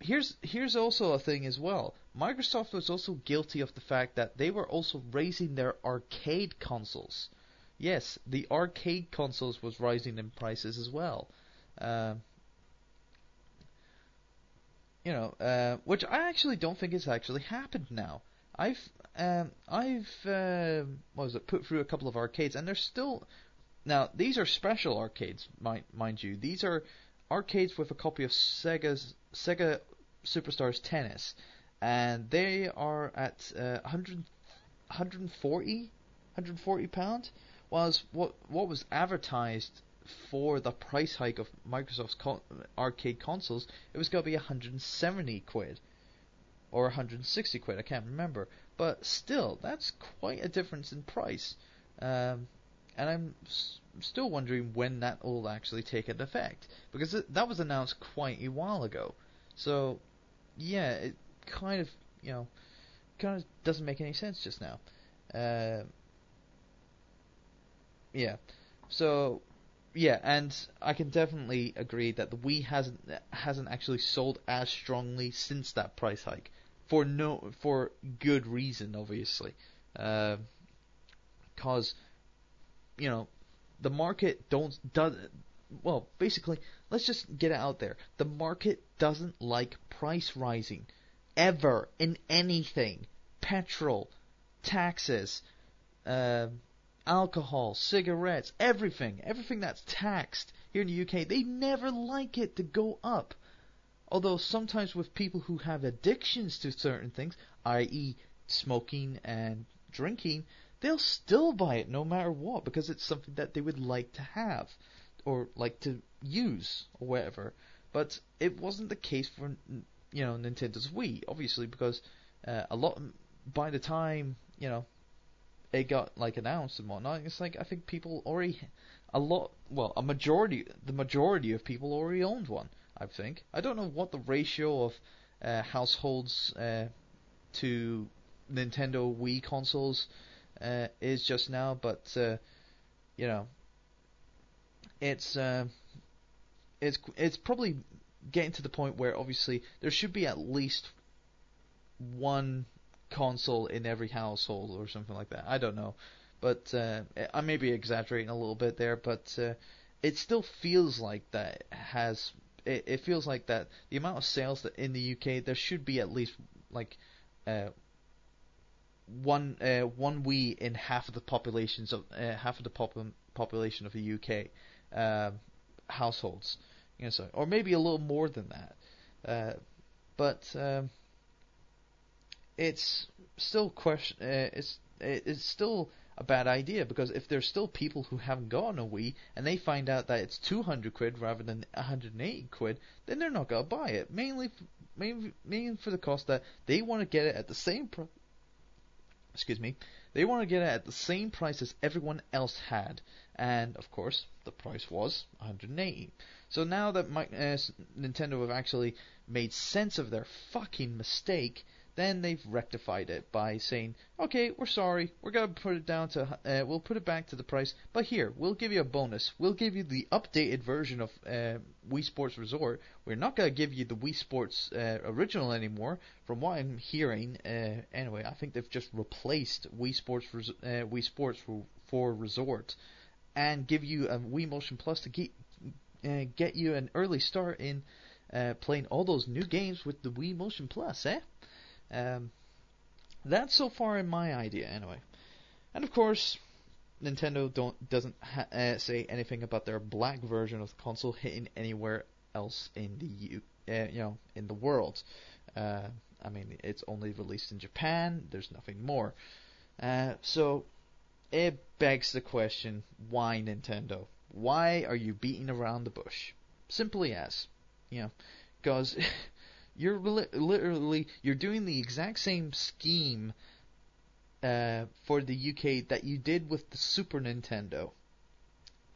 here's here's also a thing as well. Microsoft was also guilty of the fact that they were also raising their arcade consoles. Yes, the arcade consoles was rising in prices as well. Uh, you know, uh, which I actually don't think has actually happened now. I've um, I've uh, what was it put through a couple of arcades, and they're still now these are special arcades, mind mind you. These are arcades with a copy of Sega's Sega Superstars Tennis, and they are at uh, 100, 140 140 pounds. Was what what was advertised for the price hike of Microsoft's arcade consoles? It was going to be 170 quid or 160 quid. I can't remember, but still, that's quite a difference in price. Um, and I'm still wondering when that will actually take an effect because it, that was announced quite a while ago. So, yeah, it kind of you know kind of doesn't make any sense just now. Uh, yeah, so yeah, and I can definitely agree that the Wii hasn't hasn't actually sold as strongly since that price hike. For no for good reason, obviously, because uh, you know the market don't does well basically let's just get it out there. The market doesn't like price rising ever in anything. Petrol taxes uh, alcohol cigarettes everything everything that's taxed here in the UK they never like it to go up although sometimes with people who have addictions to certain things i.e. smoking and drinking they'll still buy it no matter what because it's something that they would like to have or like to use or whatever. But it wasn't the case for you know Nintendo's Wii, obviously, because uh, a lot by the time you know it got like announced and whatnot, it's like I think people already a lot well a majority the majority of people already owned one. I think I don't know what the ratio of uh, households uh, to Nintendo Wii consoles uh, is just now, but uh, you know, it's uh, it's it's probably getting to the point where obviously there should be at least one console in every household or something like that. I don't know, but uh, I may be exaggerating a little bit there, but uh, it still feels like that has. It, it feels like that the amount of sales that in the UK there should be at least like uh, one uh, one Wii in half of the populations of uh, half of the pop- population of the UK uh, households, you know, so or maybe a little more than that. Uh, but um, it's still question. Uh, it's it's still a bad idea because if there's still people who haven't gotten a Wii and they find out that it's 200 quid rather than 180 quid, then they're not gonna buy it. Mainly, mainly, mainly for the cost that they want to get it at the same price excuse me, they want to get it at the same price as everyone else had, and of course the price was 180. So now that my, uh, Nintendo have actually made sense of their fucking mistake, then they've rectified it by saying, "Okay, we're sorry. We're gonna put it down to. Uh, we'll put it back to the price. But here, we'll give you a bonus. We'll give you the updated version of uh, Wii Sports Resort. We're not gonna give you the Wii Sports uh, original anymore. From what I'm hearing, uh, anyway, I think they've just replaced Wii Sports Res- uh, Wii Sports for, for Resort, and give you a Wii Motion Plus to get uh, get you an early start in." playing all those new games with the Wii Motion Plus, eh? Um, that's so far in my idea, anyway. And of course, Nintendo don't doesn't ha- uh, say anything about their black version of the console hitting anywhere else in the U- uh, you know in the world. Uh, I mean, it's only released in Japan. There's nothing more. Uh, so it begs the question: Why Nintendo? Why are you beating around the bush? Simply as, you know, because You're li- literally you're doing the exact same scheme uh, for the UK that you did with the Super Nintendo.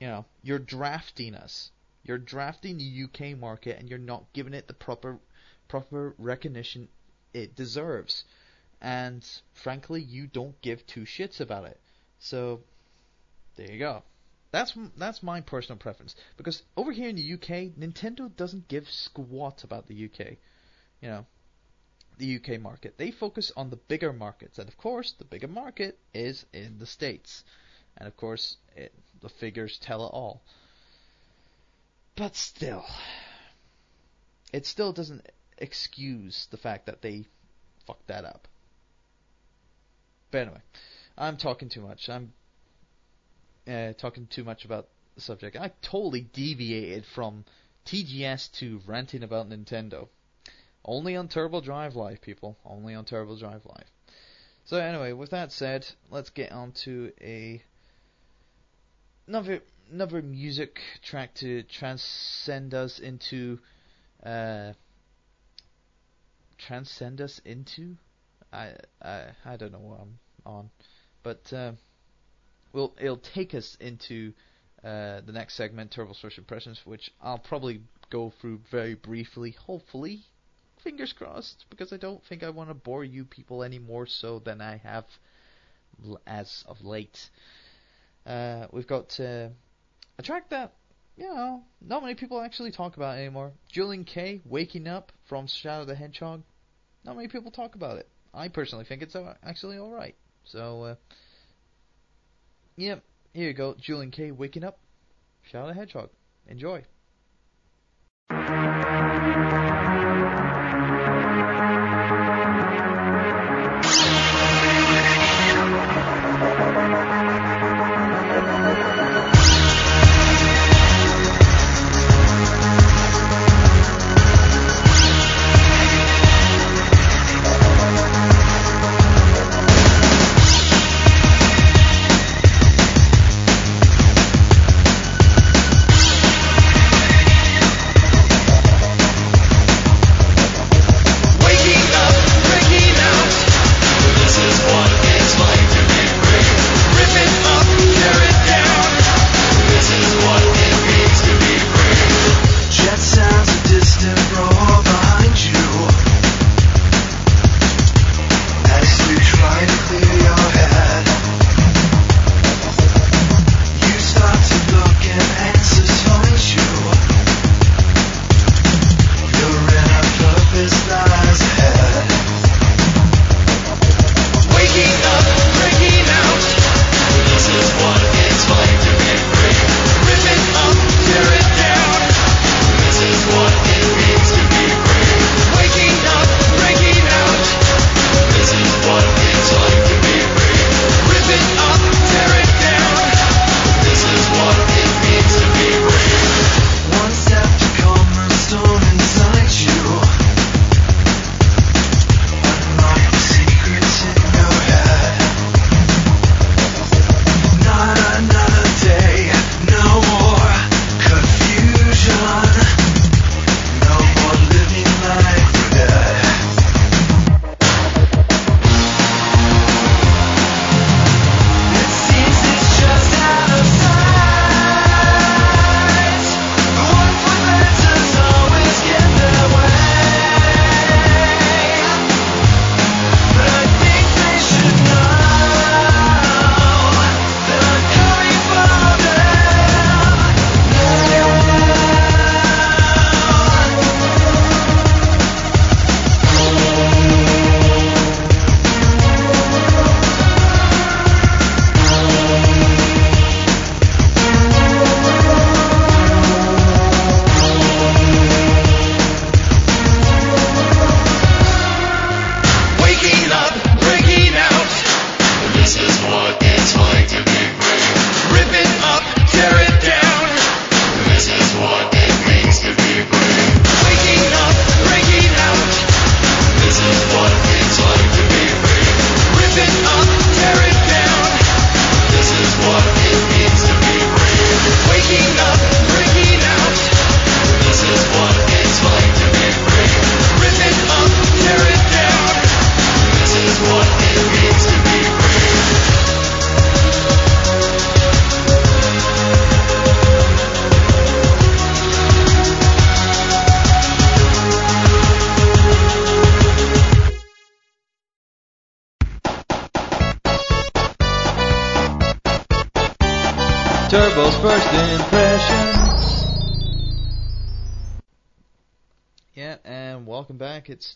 You know, you're drafting us. You're drafting the UK market, and you're not giving it the proper proper recognition it deserves. And frankly, you don't give two shits about it. So there you go. That's that's my personal preference because over here in the UK, Nintendo doesn't give squat about the UK you know, the UK market. They focus on the bigger markets, and of course, the bigger market is in the States. And of course, it, the figures tell it all. But still, it still doesn't excuse the fact that they fucked that up. But anyway, I'm talking too much. I'm uh, talking too much about the subject. I totally deviated from TGS to ranting about Nintendo. Only on Turbo Drive Live, people. Only on Turbo Drive Live. So anyway, with that said, let's get on to a another another music track to transcend us into uh, transcend us into I I I don't know what I'm on, but uh, will it'll take us into uh, the next segment, Turbo's First Impressions, which I'll probably go through very briefly, hopefully. Fingers crossed, because I don't think I want to bore you people any more so than I have as of late. Uh, we've got uh, a track that, you know, not many people actually talk about anymore. Julien-K, Waking Up from Shadow the Hedgehog. Not many people talk about it. I personally think it's uh, actually alright. So, uh, yep, here you go. Julien-K, Waking Up, Shadow the Hedgehog. Enjoy.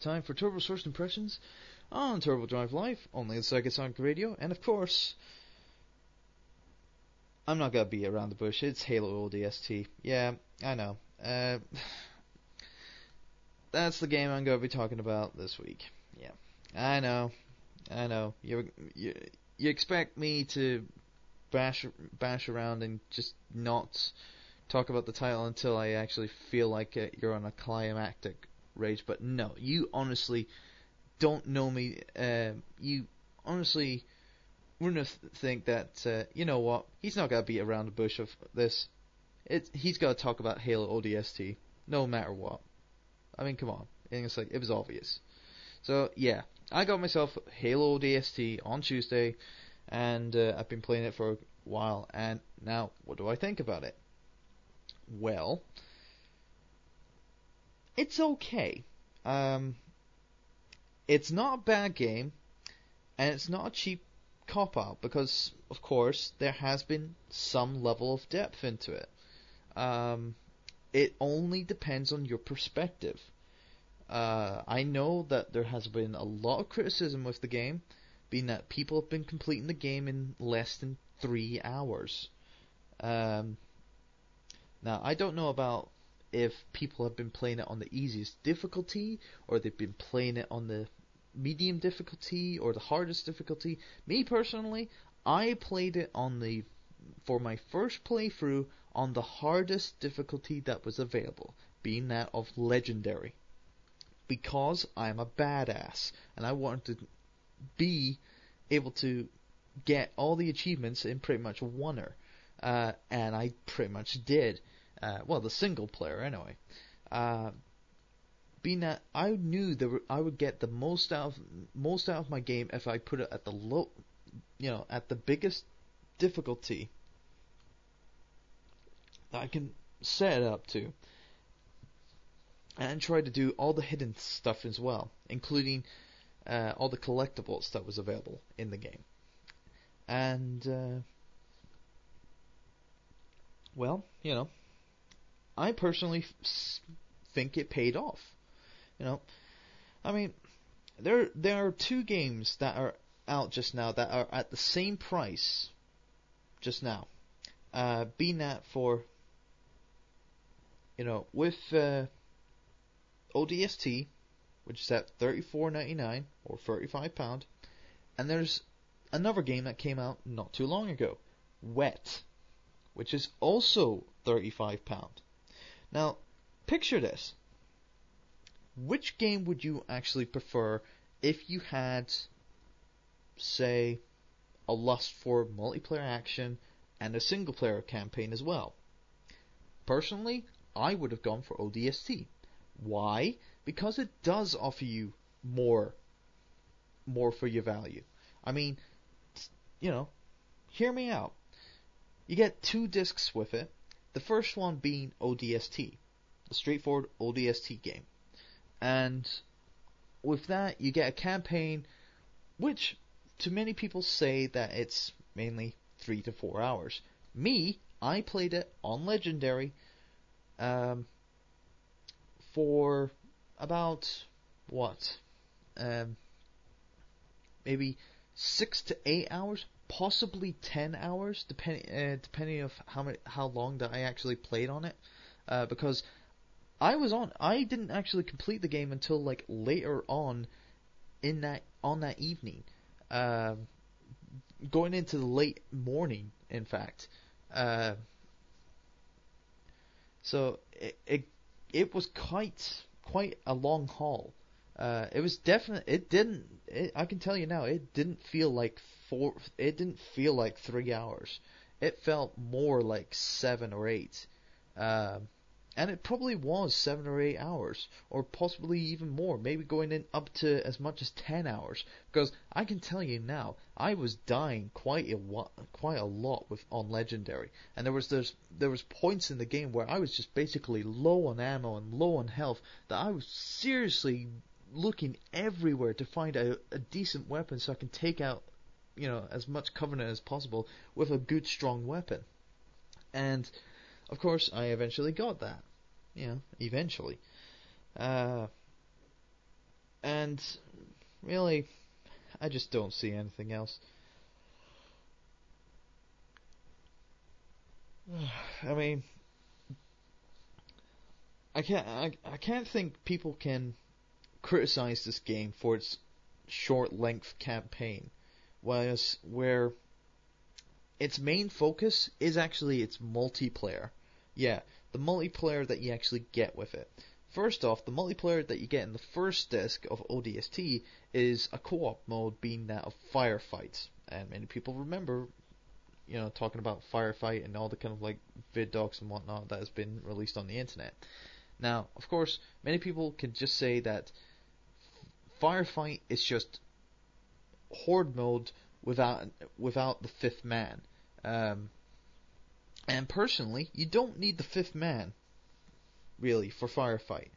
Time for Turbo's First Impressions on Turbo Drive Live, only on Sega Sonic Radio, and of course, I'm not gonna be around the bush. It's Halo ODST. Yeah, I know. Uh, that's the game I'm gonna be talking about this week. Yeah, I know, I know. You you you expect me to bash bash around and just not talk about the title until I actually feel like uh, you're on a climactic rage. But no, you honestly don't know me. Uh, you honestly wouldn't th- think that. Uh, you know what? He's not gonna beat around the bush of this. It he's gotta talk about Halo ODST, no matter what. I mean, come on. And it's like it was obvious. So yeah, I got myself Halo ODST on Tuesday, and uh, I've been playing it for a while. And now, what do I think about it? Well, it's okay. Um, it's not a bad game, and it's not a cheap cop out because, of course, there has been some level of depth into it. Um, it only depends on your perspective. Uh, I know that there has been a lot of criticism with the game, being that people have been completing the game in less than three hours. Um, now, I don't know about if people have been playing it on the easiest difficulty or they've been playing it on the medium difficulty or the hardest difficulty. Me personally, I played it on the for my first playthrough on the hardest difficulty that was available, being that of legendary. Because I'm a badass and I wanted to be able to get all the achievements in pretty much oneer. Uh, and I pretty much did. Uh, well, the single player anyway. Uh, being that I knew that I would get the most out of most out of my game if I put it at the low, you know, at the biggest difficulty that I can set it up to, and try to do all the hidden stuff as well, including uh, all the collectibles that was available in the game, and uh, well, you know, I personally think it paid off. You know, I mean, there there are two games that are out just now that are at the same price just now. Uh, that for you know with uh, ODST, which is at thirty four ninety nine or thirty five pound, and there's another game that came out not too long ago, Wet, which is also thirty five pound. Now, picture this. Which game would you actually prefer if you had, say, a lust for multiplayer action and a single player campaign as well? Personally, I would have gone for ODST. Why? Because it does offer you more more for your value. I mean, you know, hear me out. You get two discs with it. The first one being ODST, the straightforward ODST game. And with that, you get a campaign which to many people say that it's mainly three to four hours. Me, I played it on Legendary um, for about what? Um, maybe six to eight hours, possibly ten hours, depending uh, depending of how many, how long that I actually played on it. Uh, because I was on, I didn't actually complete the game until like later on in that on that evening, um, going into the late morning. In fact, uh, so it, it it was quite quite a long haul. Uh, it was definitely. It didn't. It, I can tell you now. It didn't feel like four. It didn't feel like three hours. It felt more like seven or eight. Uh, and it probably was seven or eight hours, or possibly even more, maybe going in up to as much as ten hours. Because I can tell you now, I was dying quite a quite a lot with on legendary, and there was there's, there was points in the game where I was just basically low on ammo and low on health that I was seriously looking everywhere to find a, a decent weapon so I can take out you know as much covenant as possible with a good strong weapon, and of course, I eventually got that. You know, eventually. Uh, and really, I just don't see anything else. I mean, I can't. I, I can't think people can criticize this game for its short length campaign, whereas where its main focus is actually its multiplayer. Yeah, the multiplayer that you actually get with it. First off, the multiplayer that you get in the first disc of ODST is a co-op mode being that of firefights. And many people remember, you know, talking about firefight and all the kind of like ViDocs and whatnot that has been released on the internet. Now, of course, many people can just say that firefight is just horde mode without without the fifth man. Um, and personally, you don't need the fifth man, really, for firefight,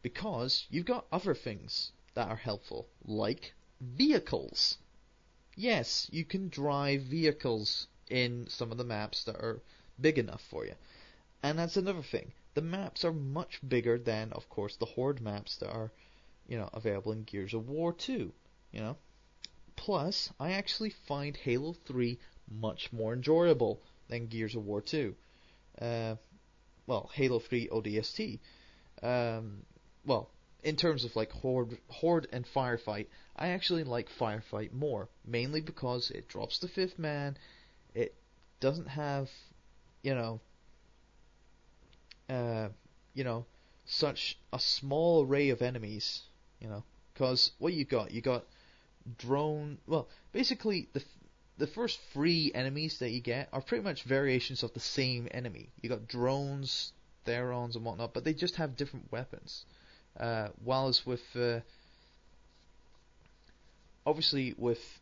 because you've got other things that are helpful, like vehicles. Yes, you can drive vehicles in some of the maps that are big enough for you. And that's another thing. The maps are much bigger than, of course, the Horde maps that are, you know, available in Gears of War 2. You know, plus I actually find Halo 3 much more enjoyable than Gears of War 2. Uh, well, Halo 3 ODST. Um, well, in terms of like horde, horde and firefight, I actually like firefight more, mainly because it drops the fifth man. It doesn't have, you know, uh, you know, such a small array of enemies. You know, because what you got, you got drone. Well, basically the the first three enemies that you get are pretty much variations of the same enemy. You got drones, Therons, and whatnot, but they just have different weapons. Uh, whilst with uh, obviously with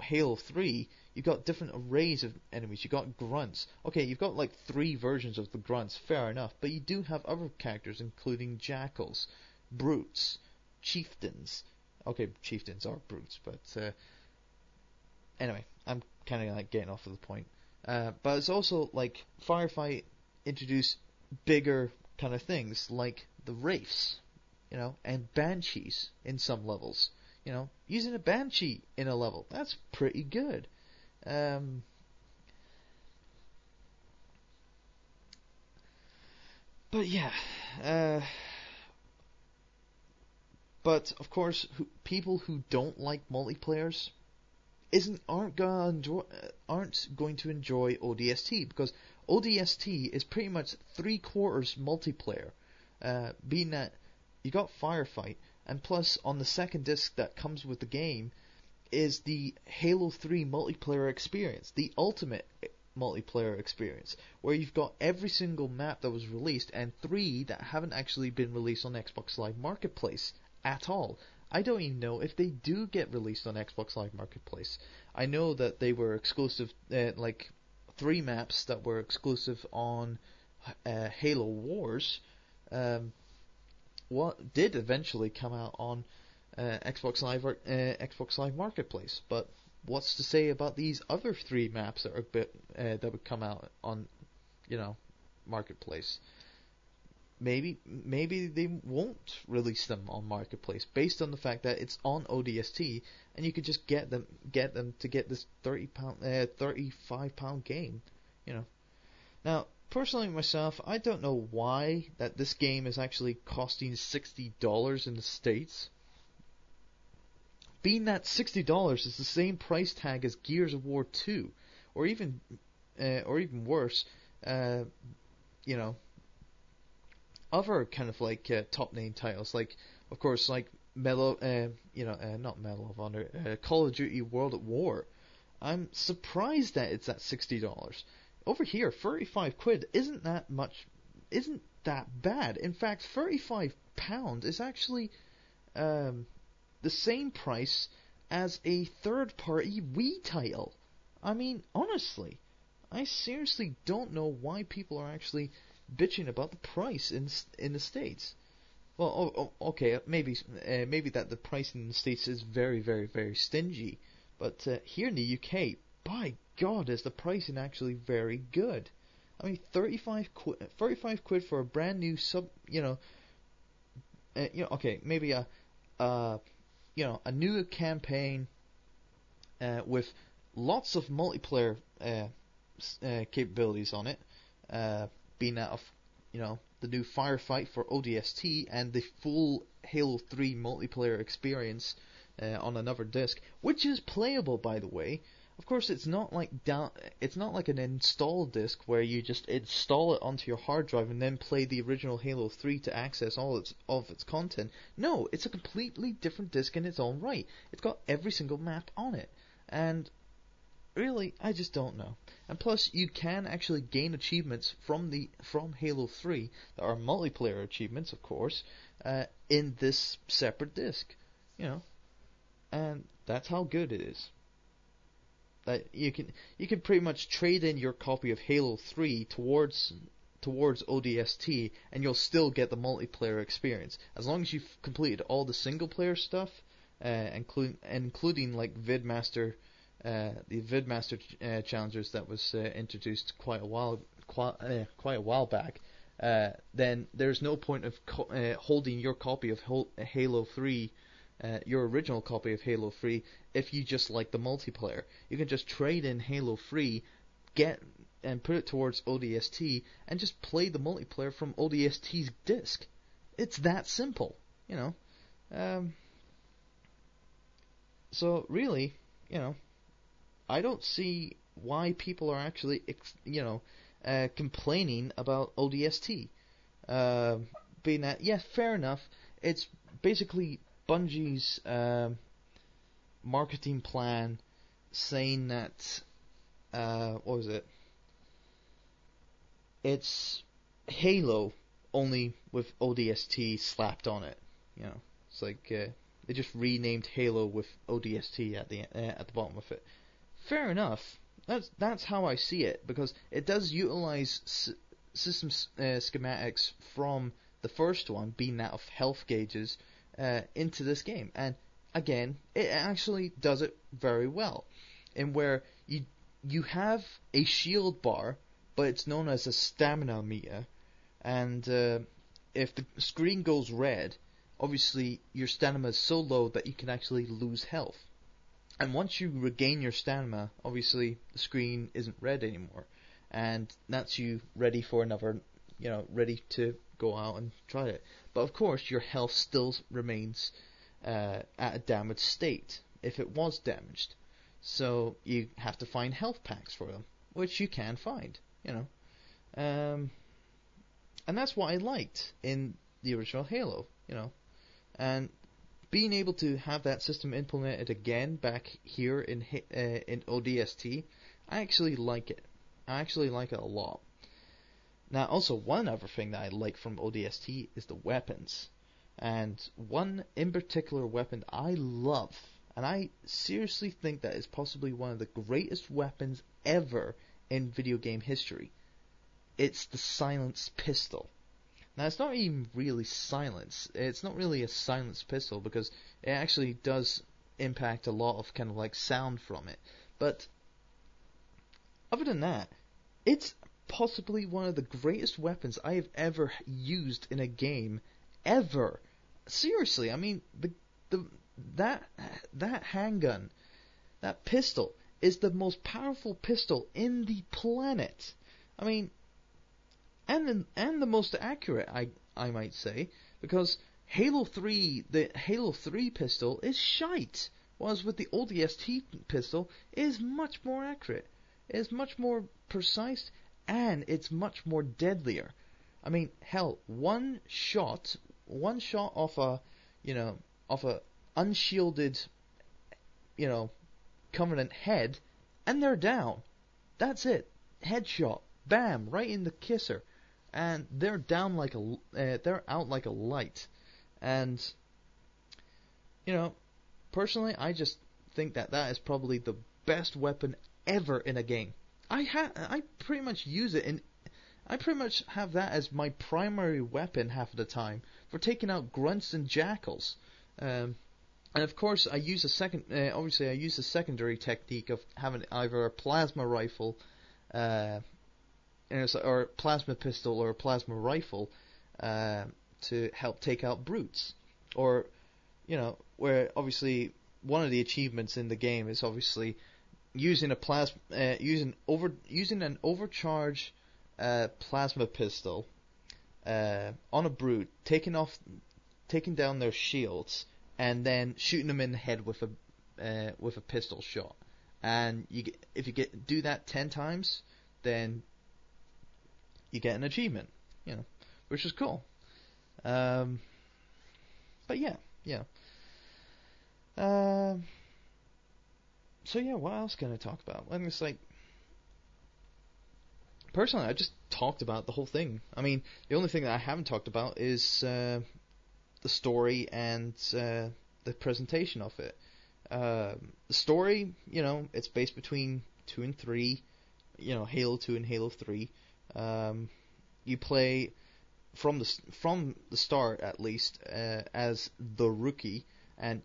Halo 3, you've got different arrays of enemies. You've got grunts. Okay, you've got like three versions of the grunts, fair enough, but you do have other characters, including jackals, brutes, chieftains. Okay, chieftains are brutes, but uh, anyway, I'm kind of like getting off of the point. Uh, but it's also like firefight introduced bigger kind of things like the wraiths, you know, and banshees in some levels. You know, using a banshee in a level that's pretty good. Um, but yeah, uh, but of course, who, people who don't like multiplayers isn't aren't gonna enjoy, aren't going to enjoy ODST because ODST is pretty much three quarters multiplayer, uh, being that you got firefight and plus on the second disc that comes with the game is the Halo 3 multiplayer experience, the ultimate multiplayer experience, where you've got every single map that was released and three that haven't actually been released on Xbox Live Marketplace at all. I don't even know if they do get released on Xbox Live Marketplace. I know that they were exclusive, uh, like three maps that were exclusive on uh, Halo Wars. Um, what did eventually come out on uh, Xbox Live uh, Xbox Live Marketplace, but what's to say about these other three maps that are bit, uh, that would come out on, you know, Marketplace? Maybe maybe they won't release them on Marketplace based on the fact that it's on ODST and you could just get them get them to get this thirty pound uh, thirty five pound game, you know. Now personally myself, I don't know why that this game is actually costing sixty dollars in the states being that sixty dollars is the same price tag as Gears of War Two, or even, uh, or even worse, uh, you know, other kind of like uh, top name titles, like of course like Medal, uh, you know, uh, not Medal of Honor, uh, Call of Duty World at War. I'm surprised that it's at sixty dollars. Over here, thirty-five quid isn't that much, isn't that bad. In fact, thirty-five pound is actually um, the same price as a third party Wii title. I mean, honestly, I seriously don't know why people are actually bitching about the price in in the states. Well, oh, oh, okay, maybe uh, maybe that the price in the states is very, very, very stingy, but uh, here in the UK, by God, is the pricing actually very good? I mean, 35 quid, 35 quid for a brand new sub, you know, uh, you know, okay, maybe a, uh, you know, a new campaign uh, with lots of multiplayer uh, uh, capabilities on it, being out of, you know, the new Firefight for ODST and the full Halo 3 multiplayer experience uh, on another disc, which is playable, by the way. Of course, it's not like down. It's not like an install disc where you just install it onto your hard drive and then play the original Halo 3 to access all its of its content. No, it's a completely different disc in its own right. It's got every single map on it, and really, I just don't know. And plus, you can actually gain achievements from the from Halo 3 that are multiplayer achievements, of course, uh, in this separate disc. You know, and that's how good it is. that you can you can pretty much trade in your copy of Halo 3 towards towards ODST, and you'll still get the multiplayer experience as long as you've completed all the single player stuff, uh, including including like VidMaster, uh, the VidMaster uh, challengers that was uh, introduced quite a while quite, uh, quite a while back. Uh, then there's no point of co- holding your copy of Halo 3 uh, your original copy of Halo 3 if you just like the multiplayer. You can just trade in Halo 3, get and put it towards ODST, and just play the multiplayer from ODST's disc. It's that simple, you know. Um, so really, you know, I don't see why people are actually, you know, uh, complaining about ODST. Uh, being that, yeah, fair enough. It's basically Bungie's um marketing plan saying that uh, what was it? It's Halo only with ODST slapped on it. You know, it's like uh, they just renamed Halo with ODST at the uh, at the bottom of it. Fair enough. That's that's how I see it because it does utilize s- system uh, schematics from the first one, being that of health gauges, uh, into this game. And again, it actually does it very well, in where you you have a shield bar, but it's known as a stamina meter, and uh, if the screen goes red, obviously your stamina is so low that you can actually lose health. And once you regain your stamina, obviously the screen isn't red anymore, and that's you ready for another, you know, ready to go out and try it. But of course, your health still remains uh, at a damaged state if it was damaged. So you have to find health packs for them, which you can find, you know. Um, and that's what I liked in the original Halo, you know. And being able to have that system implemented again back here in uh, in ODST, I actually like it. I actually like it a lot. Now, also one other thing that I like from ODST is the weapons. And one in particular weapon I love, and I seriously think that is possibly one of the greatest weapons ever in video game history. It's the silence pistol. Now it's not even really silence. It's not really a silence pistol because it actually does impact a lot of kind of like sound from it. But other than that, it's possibly one of the greatest weapons I have ever used in a game ever. Seriously, I mean the the that that handgun, that pistol is the most powerful pistol in the planet. I mean, and the, and the most accurate, I I might say, because Halo 3, the Halo 3 pistol is shite, whereas with the ODST pistol is much more accurate, is much more precise, and it's much more deadlier. I mean, hell, one shot, one shot off a, you know, off a unshielded, you know, Covenant head, and they're down. That's it. Headshot. Bam, right in the kisser. And they're down like a, uh, they're out like a light. And, you know, personally, I just think that that is probably the best weapon ever in a game. I ha- I pretty much use it in, I pretty much have that as my primary weapon half of the time for taking out grunts and jackals. Um, and of course, I use a second. Uh, obviously, I use a secondary technique of having either a plasma rifle, uh, and it's- or a plasma pistol or a plasma rifle, uh, to help take out brutes. Or, you know, where obviously one of the achievements in the game is obviously using a plasma, uh, using over, using an overcharged uh, plasma pistol uh, on a brute, taking off, taking down their shields and then shooting them in the head with a uh, with a pistol shot. And you get, if you get do that ten times, then you get an achievement, you know, which is cool. Um, but yeah, yeah. Um, so yeah, what else can I talk about? I mean, it's like personally, I just talked about the whole thing. I mean, the only thing that I haven't talked about is uh, the story and uh, the presentation of it. Uh, the story, you know, it's based between two and three. You know, Halo two and Halo three. Um, you play from the from the start at least uh, as the rookie, and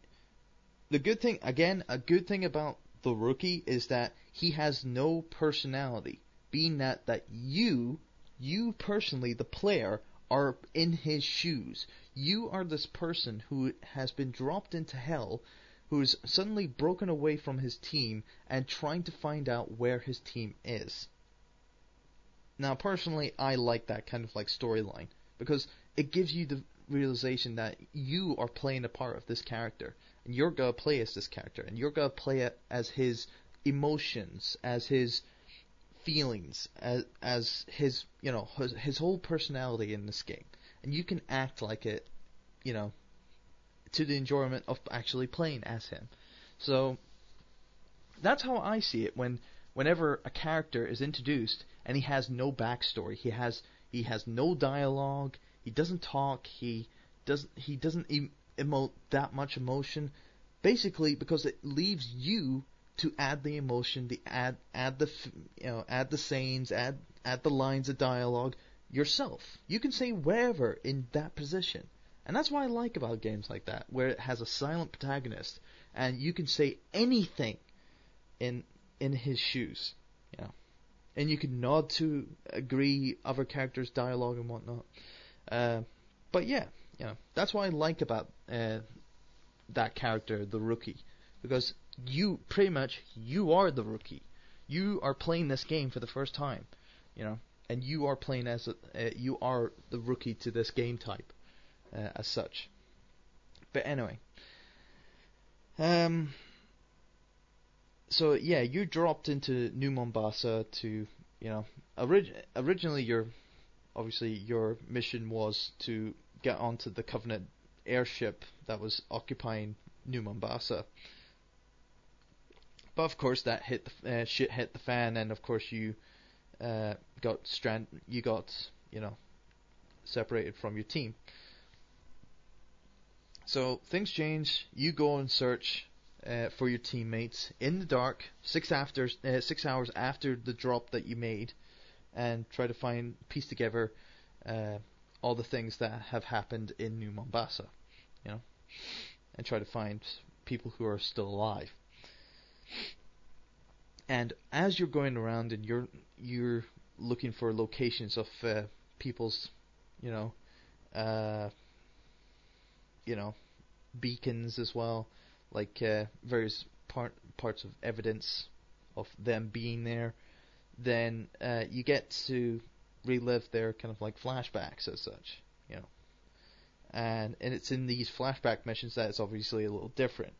the good thing again, a good thing about the rookie is that he has no personality, being that that you you personally the player are in his shoes. You are this person who has been dropped into hell, who's suddenly broken away from his team and trying to find out where his team is. Now, personally, I like that kind of like storyline because it gives you the realization that you are playing a part of this character and you're gonna play as this character and you're gonna play it as his emotions, as his feelings, as as his you know his, his whole personality in this game, and you can act like it, you know, to the enjoyment of actually playing as him. So that's how I see it when whenever a character is introduced and he has no backstory, he has he has no dialogue, he doesn't talk, he doesn't he doesn't em- emote that much emotion, basically because it leaves you to add the emotion, the add add the you know add the sayings, add add the lines of dialogue yourself. You can say wherever in that position. And that's what I like about games like that, where it has a silent protagonist and you can say anything in in his shoes, you know. And you can nod to agree other characters' dialogue and whatnot. Uh, but yeah, you know, that's what I like about uh, that character, the rookie, because you pretty much you are the rookie. You are playing this game for the first time, you know, and you are playing as a, uh, you are the rookie to this game type, uh, as such. But anyway, um, so yeah, you dropped into New Mombasa to, you know, orig- originally your, obviously your mission was to get onto the Covenant airship that was occupying New Mombasa. But of course, that hit the uh, shit hit the fan, and of course you uh, got strand, you got you know separated from your team. So things change. You go and search uh, for your teammates in the dark, six after uh, six hours after the drop that you made, and try to find piece together uh, all the things that have happened in New Mombasa, you know, and try to find people who are still alive. And as you're going around and you're you're looking for locations of uh, people's, you know, uh, you know, beacons as well, like uh, various part parts of evidence of them being there, then uh, you get to relive their kind of like flashbacks as such, you know. And and it's in these flashback missions that it's obviously a little different.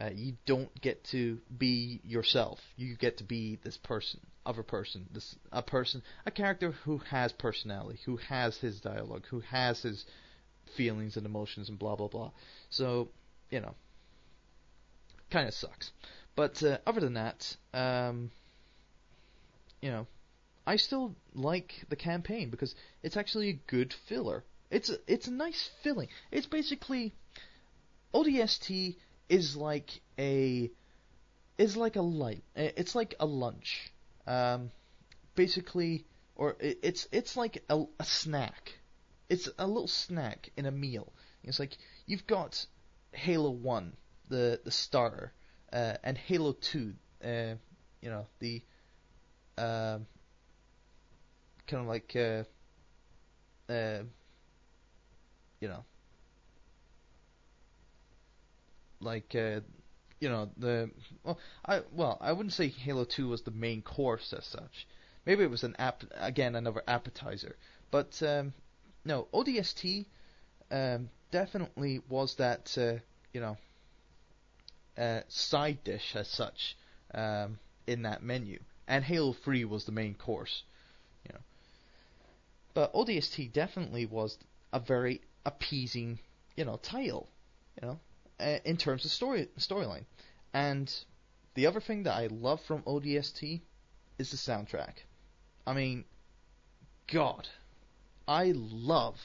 Uh, you don't get to be yourself. You get to be this person, other person, this a person, a character who has personality, who has his dialogue, who has his feelings and emotions and blah blah blah. So, you know, kind of sucks. But uh, other than that, um, you know, I still like the campaign because it's actually a good filler. It's a, it's a nice filling. It's basically ODST is like a is like a light. It's like a lunch. Um, basically, or it, it's it's like a, a snack. It's a little snack in a meal. It's like you've got Halo One, the the starter, uh, and Halo Two, uh, you know the um kind of like uh, uh, you know like uh, you know the well I well I wouldn't say Halo 2 was the main course as such. Maybe it was an app again another appetizer, but um, no ODST um, definitely was that uh, you know side dish as such um, in that menu, and Halo 3 was the main course, you know. But ODST definitely was a very appeasing, you know, title, you know, uh, in terms of story storyline. And the other thing that I love from ODST is the soundtrack. I mean, God, I love,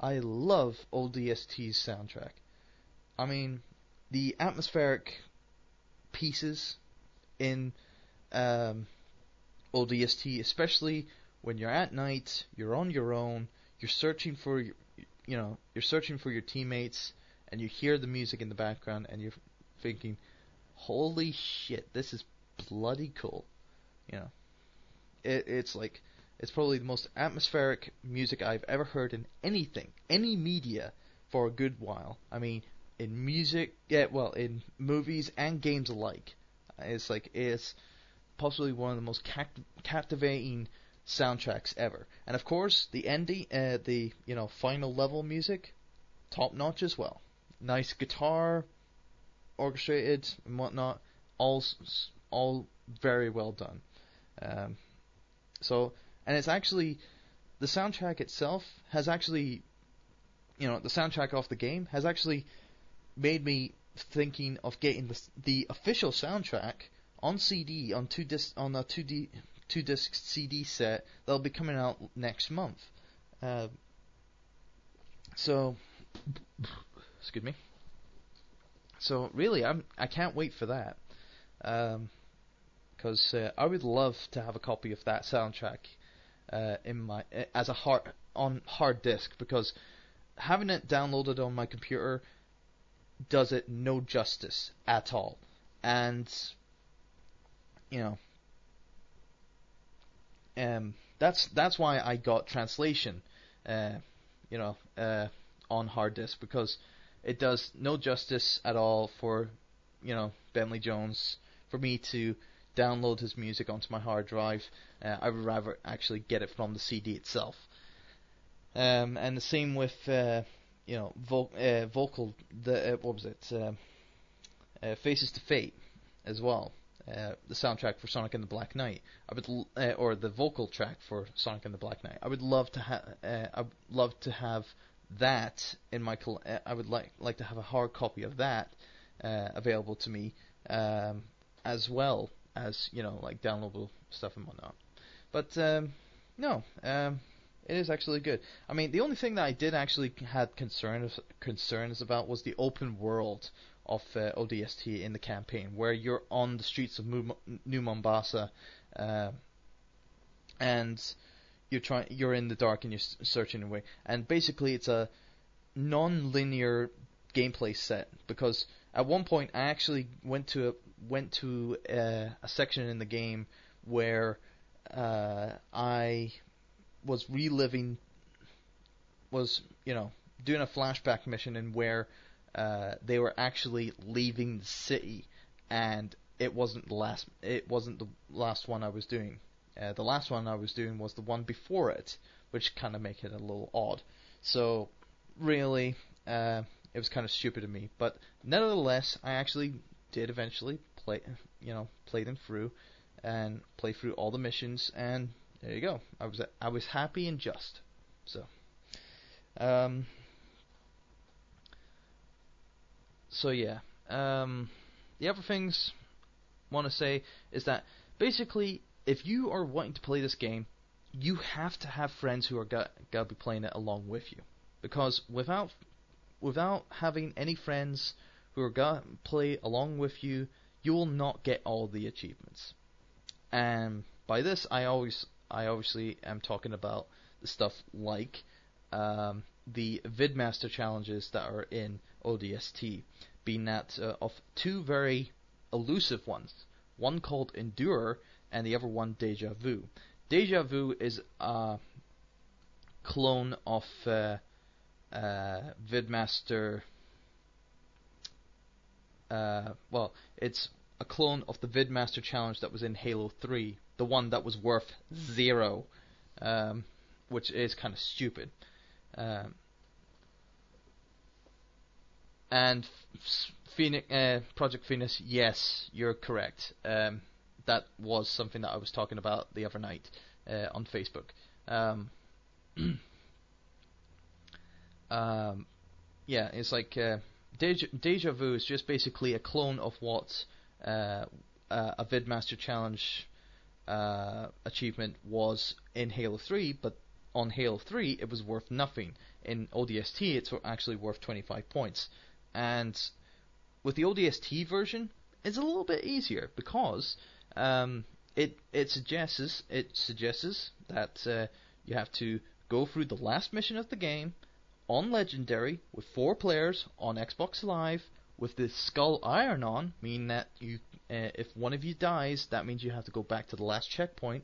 I love ODST's soundtrack. I mean, the atmospheric pieces in um, ODST, especially when you're at night, you're on your own, you're searching for you know, you're searching for your teammates, and you hear the music in the background, and you're thinking, "Holy shit, this is bloody cool," you know. It, it's like it's probably the most atmospheric music I've ever heard in anything, any media, for a good while. I mean, in music, yeah, well, in movies and games alike. It's like it's possibly one of the most cap- captivating soundtracks ever. And of course, the ending, uh, the you know final level music, top notch as well. Nice guitar, orchestrated and whatnot, all all very well done. Um, so, and it's actually the soundtrack itself has actually, you know, the soundtrack off the game has actually made me thinking of getting the the official soundtrack on CD on two disc on a two D two disc CD set that'll be coming out next month. Uh, so, excuse me. So really, I'm I can't wait for that. Um, because uh, I would love to have a copy of that soundtrack uh, in my as a hard on hard disk because having it downloaded on my computer does it no justice at all, and you know, um, that's that's why I got translation, uh, you know, uh, on hard disk because it does no justice at all for, you know, Bentley Jones for me to download his music onto my hard drive. Uh, I would rather actually get it from the CD itself. Um, and the same with uh, you know vo- uh, vocal. The uh, what was it? Uh, uh, Face to Faith as well. Uh, the soundtrack for Sonic and the Black Knight. I would l- uh, or the vocal track for Sonic and the Black Knight. I would love to have. I would love to have that in my. Col- I would like like to have a hard copy of that available to me um, as well as you know like downloadable stuff and whatnot. But um, no, um, it is actually good. I mean, the only thing that I did actually had concerns concerns about was the open world of uh, ODST in the campaign, where you're on the streets of New Mombasa, uh, and you're trying you're in the dark and you're searching away, and basically it's a non-linear gameplay set because at one point I actually went to a, went to uh, a section in the game where uh, I was reliving was you know doing a flashback mission and where uh, they were actually leaving the city and it wasn't the last it wasn't the last one I was doing. Uh, the last one I was doing was the one before it which kind of make it a little odd. So really uh, it was kind of stupid of me. But nevertheless I actually did eventually play you know play them through and play through all the missions and there you go. I was I was happy and just. So um so yeah um the other things want to say is that basically if you are wanting to play this game you have to have friends who are gonna be playing it along with you. Because without without having any friends who are to play along with you you will not get all the achievements. And by this I always I obviously am talking about the stuff like um, the VidMaster challenges that are in ODST, being that uh, of two very elusive ones, one called Endure and the other one Deja Vu. Deja Vu is a clone of uh, uh, VidMaster. Uh, well, it's a clone of the VidMaster challenge that was in Halo 3, the one that was worth zero, um, which is kind of stupid. Um, and Phoenix, uh, Project Phoenix, yes, you're correct. Um, that was something that I was talking about the other night uh, on Facebook. Um, um, yeah, it's like uh, Deja, Deja Vu is just basically a clone of what uh, uh, a VidMaster Challenge uh, achievement was in Halo 3, but on Halo 3 it was worth nothing. In ODST it's actually worth 25 points. And with the ODST version, it's a little bit easier because um, it it suggests it suggests that uh, you have to go through the last mission of the game on legendary with four players on Xbox Live with the skull iron on, meaning that you uh, if one of you dies, that means you have to go back to the last checkpoint,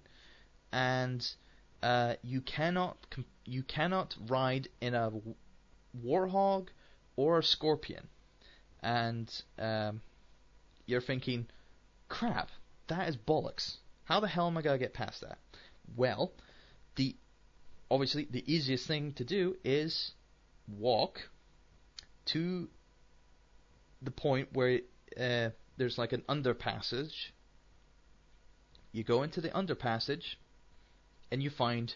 and uh, you cannot com- you cannot ride in a Warthog or a scorpion, and um, you're thinking, crap, that is bollocks. How the hell am I gonna get past that? Well, the obviously the easiest thing to do is walk to the point where uh, there's like an underpassage. You go into the underpassage, and you find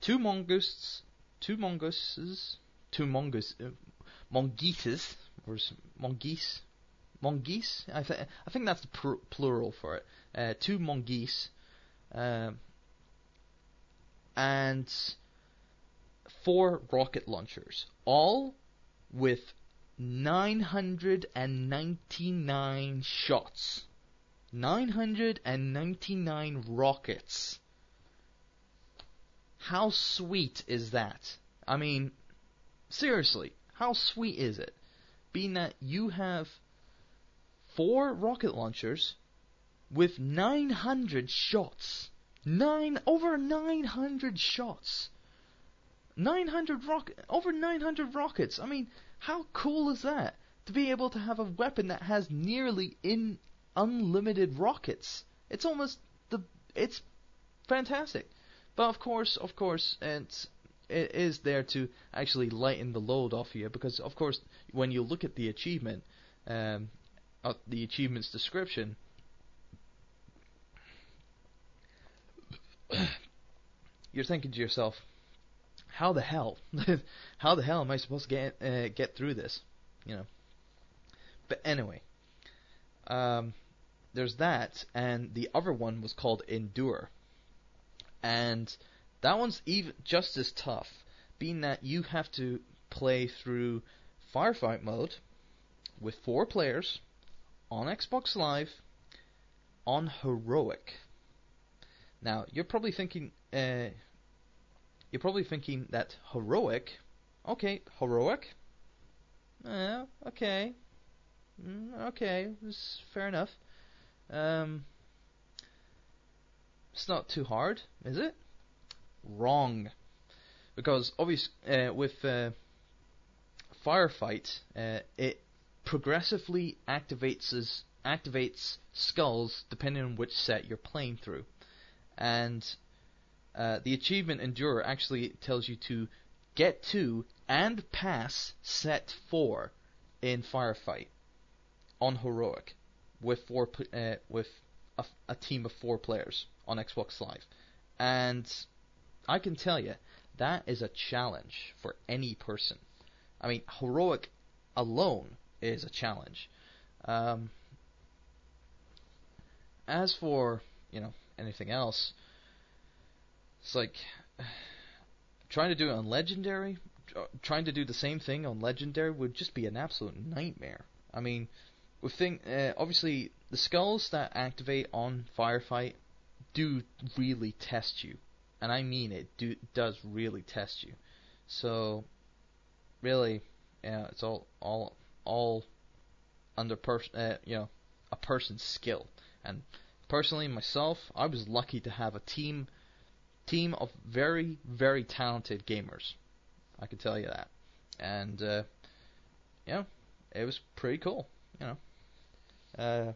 two mongooses, two mongooses, two mongoose, uh, mongooses, or mongoose, mongoose. I, th- I think that's the pr- plural for it. Uh, two mongoose, um, and four rocket launchers, all with 999 shots. 999 rockets. How sweet is that? I mean, seriously, how sweet is it? Being that you have four rocket launchers with 900 shots. Nine, over 900 shots. 900 rocket, over 900 rockets. I mean, how cool is that? To be able to have a weapon that has nearly in unlimited rockets. It's almost the, it's fantastic. But of course, of course, it's, it is there to actually lighten the load off you because, of course, when you look at the achievement, um, uh, the achievement's description, you're thinking to yourself, how the hell, how the hell am I supposed to get uh, get through this, you know? But anyway, um, there's that, and the other one was called Endure, and that one's even just as tough, being that you have to play through firefight mode with four players on Xbox Live on heroic. Now you're probably thinking, uh, you're probably thinking that heroic, okay, heroic, uh, okay, mm, okay, it's fair enough. Um, it's not too hard, is it? Wrong, because obviously uh, with uh, firefight, uh, it progressively activates activates skulls depending on which set you're playing through, and uh, the achievement Endurer actually tells you to get to and pass set four in firefight on heroic with four uh, with a, a team of four players on Xbox Live, and I can tell you that is a challenge for any person. I mean, heroic alone is a challenge. Um, as for you know anything else, it's like trying to do it on legendary. uh, Trying to do the same thing on legendary would just be an absolute nightmare. I mean, with thing uh, obviously the skulls that activate on firefight do really test you, and I mean it do does really test you. So really, yeah, it's all all all under pers- uh, you know a person's skill. And personally, myself, I was lucky to have a team team of very very talented gamers. I can tell you that, and uh, yeah, it was pretty cool. You know. Uh,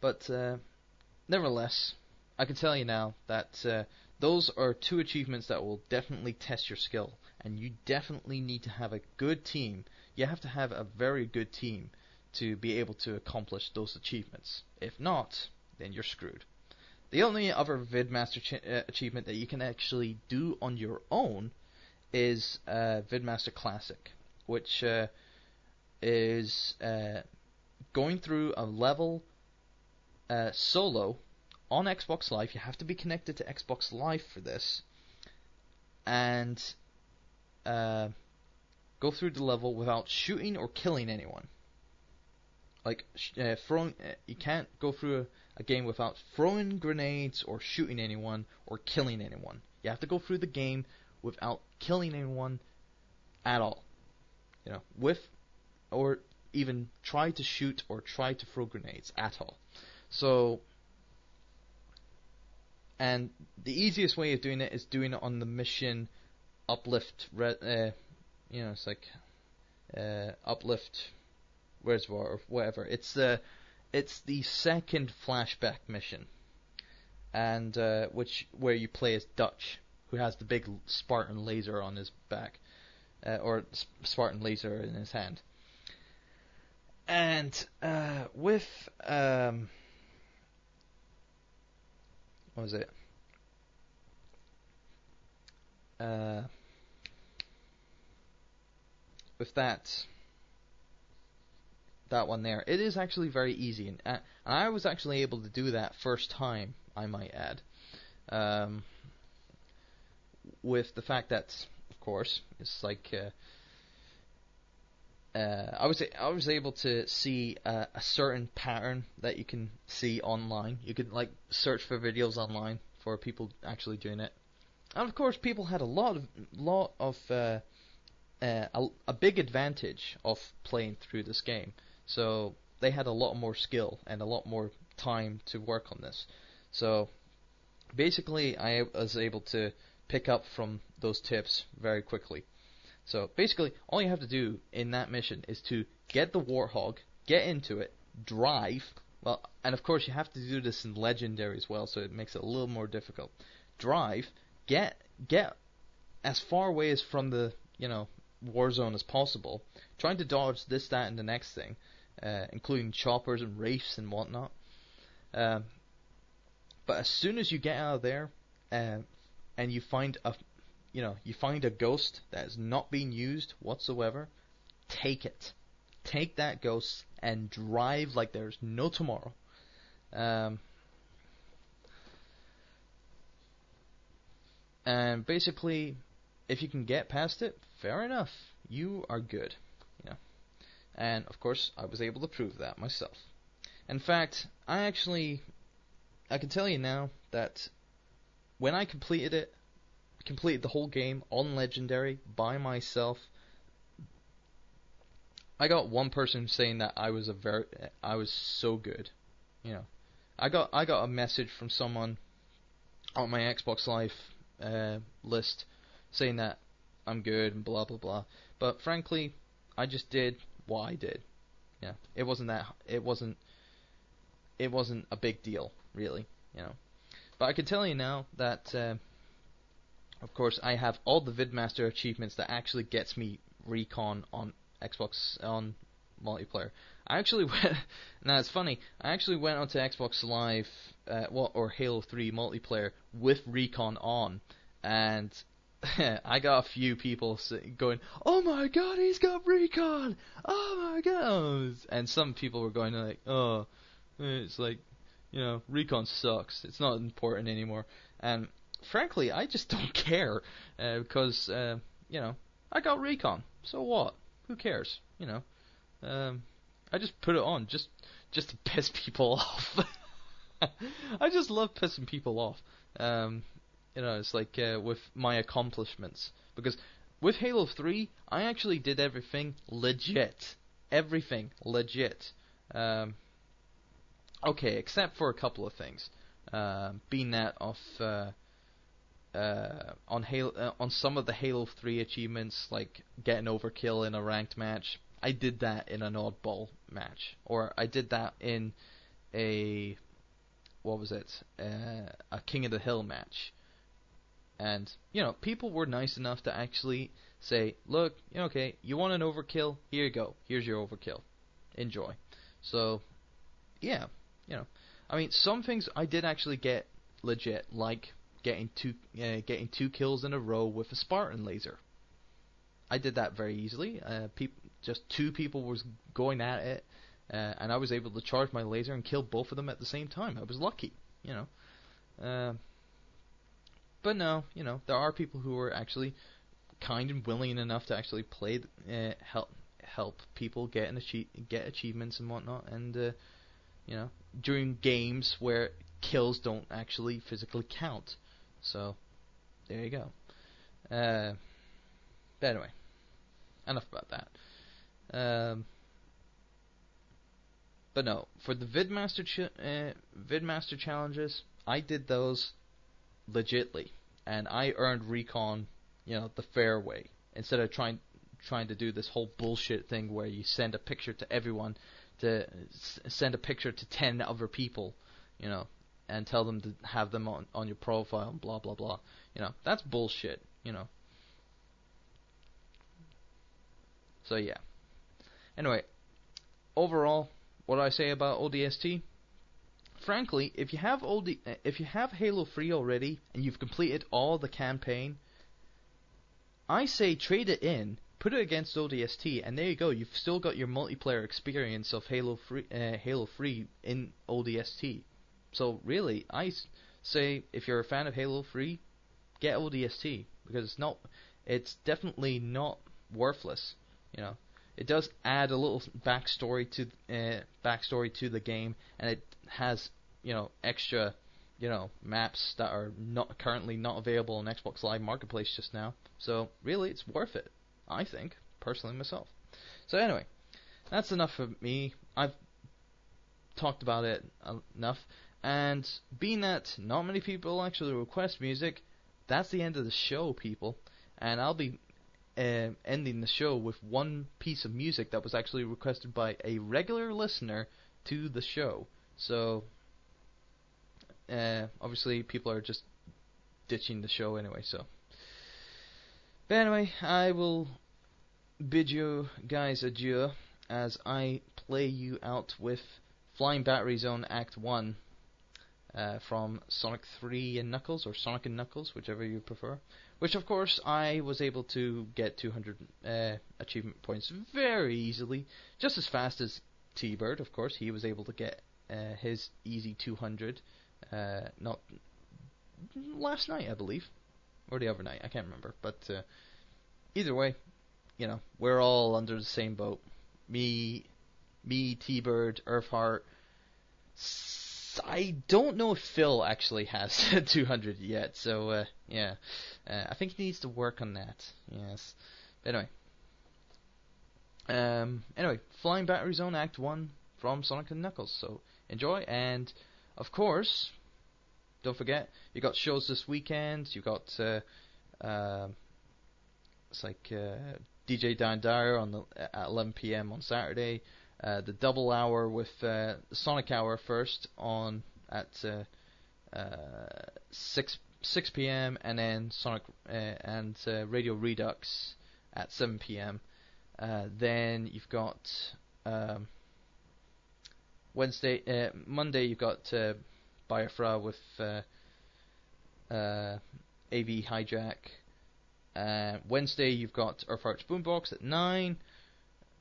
but uh, nevertheless, I can tell you now that uh, those are two achievements that will definitely test your skill, and you definitely need to have a good team. You have to have a very good team to be able to accomplish those achievements. If not, then you're screwed. The only other VidMaster uh, achievement that you can actually do on your own is uh, VidMaster Classic, which uh, is uh, going through a level uh, solo on Xbox Live. You have to be connected to Xbox Live for this, and uh, go through the level without shooting or killing anyone. Like sh- throwing, you can't go through a, a game without throwing grenades or shooting anyone or killing anyone. You have to go through the game without killing anyone at all. You know, with or even try to shoot or try to throw grenades at all. So, and the easiest way of doing it is doing it on the mission uplift. Re- uh, you know, it's like uh, uplift reservoir or whatever. It's the it's the second flashback mission, and uh, which where you play as Dutch, who has the big Spartan laser on his back, uh, or Spartan laser in his hand. And uh, with um, what was it? Uh, with that that one there, it is actually very easy, and, uh, and I was actually able to do that first time. I might add, um, with the fact that, of course, it's like. Uh, uh, I was I was able to see uh, a certain pattern that you can see online. You can like search for videos online for people actually doing it, and of course, people had a lot of lot of uh, uh, a, a big advantage of playing through this game. So they had a lot more skill and a lot more time to work on this. So basically, I was able to pick up from those tips very quickly. So basically, all you have to do in that mission is to get the Warthog, get into it, drive. Well, and of course you have to do this in Legendary as well, so it makes it a little more difficult. Drive, get get as far away as from the you know war zone as possible, trying to dodge this, that, and the next thing, uh, including choppers and wraiths and whatnot. Um, but as soon as you get out of there, uh, and you find a, you know, you find a ghost that is not being used whatsoever, take it. Take that ghost and drive like there's no tomorrow. Um, and basically, if you can get past it, fair enough. You are good. And of course, I was able to prove that myself. In fact, I actually I can tell you now that when I completed it, completed the whole game on legendary by myself, I got one person saying that I was a very I was so good. You know. I got I got a message from someone on my Xbox Live uh, list saying that I'm good and blah blah blah. But frankly, I just did what I did. Yeah, it wasn't that. It wasn't. It wasn't a big deal, really. You know. But I can tell you now that, uh, of course, I have all the VidMaster achievements that actually gets me recon on Xbox on multiplayer. I actually went. Now it's funny. I actually went onto Xbox Live, uh, well, or Halo 3 multiplayer with recon on, and I got a few people going, "Oh my god, he's got recon! Oh my god!" And some people were going like, "Oh, it's like, you know, recon sucks. It's not important anymore." And frankly, I just don't care uh, because uh, you know I got recon. So what? Who cares? You know, um, I just put it on just just to piss people off. I just love pissing people off. Um, you know, it's like uh, with my accomplishments because with Halo 3, I actually did everything legit, everything legit. Um, okay, except for a couple of things. Uh, being that of uh, uh, on Halo, uh, on some of the Halo 3 achievements, like getting overkill in a ranked match, I did that in an oddball match, or I did that in a what was it, uh, a King of the Hill match. And, you know, people were nice enough to actually say, look, okay, you want an overkill? Here you go. Here's your overkill. Enjoy. So, yeah, you know. I mean, some things I did actually get legit, like getting two uh, getting two kills in a row with a Spartan laser. I did that very easily. Uh, peop- just two people was going at it, uh, and I was able to charge my laser and kill both of them at the same time. I was lucky, you know. But no, you know, there are people who are actually kind and willing enough to actually play, uh, help help people get achieve, get achievements and whatnot, and uh, you know during games where kills don't actually physically count. So there you go. Uh, but anyway, enough about that. Um, but no, for the VidMaster ch- uh, VidMaster challenges, I did those legitly, and I earned recon, you know, the fair way instead of trying trying to do this whole bullshit thing where you send a picture to everyone, to s- send a picture to ten other people, you know, and tell them to have them on on your profile and blah blah blah. You know, that's bullshit. You know. So yeah. Anyway, overall, what do I say about ODST? Frankly, if you have if you have Halo 3 already and you've completed all the campaign, I say trade it in, put it against ODST, and there you go. You've still got your multiplayer experience of Halo 3, uh, Halo 3 in ODST. So really, I say if you're a fan of Halo 3, get ODST because it's not, it's definitely not worthless. You know, it does add a little backstory to uh, backstory to the game, and it has you know extra you know maps that are not currently not available on Xbox Live Marketplace just now. So really, it's worth it. I think personally myself. So anyway, that's enough for me. I've talked about it enough, and being that not many people actually request music, that's the end of the show, people. And I'll be uh, ending the show with one piece of music that was actually requested by a regular listener to the show. So, uh, obviously, people are just ditching the show anyway. So, but anyway, I will bid you guys adieu as I play you out with Flying Battery Zone Act One. Uh, from Sonic 3 and Knuckles, or Sonic and Knuckles, whichever you prefer. Which, of course, I was able to get 200 uh, achievement points very easily, just as fast as T Bird, of course. He was able to get uh, his easy 200, uh, not last night, I believe, or the other night, I can't remember. But uh, either way, you know, we're all under the same boat. Me, me, T Bird, Earthheart. I don't know if Phil actually has 200 yet, so uh, yeah, uh, I think he needs to work on that. Yes, but anyway. Um, anyway, Flying Battery Zone Act One from Sonic and Knuckles. So enjoy, and of course, don't forget you got shows this weekend. You got uh, uh, it's like uh, DJ Dan Dyer on the at 11 p.m. on Saturday uh, the double hour with uh, Sonic Hour first on at uh, uh, six six p.m. and then Sonic uh, and Radio Redux at seven p.m. Then you've got um, Wednesday, Monday you've got uh, Biafra with AV Hijack. Wednesday you've got Earth Boombox at nine.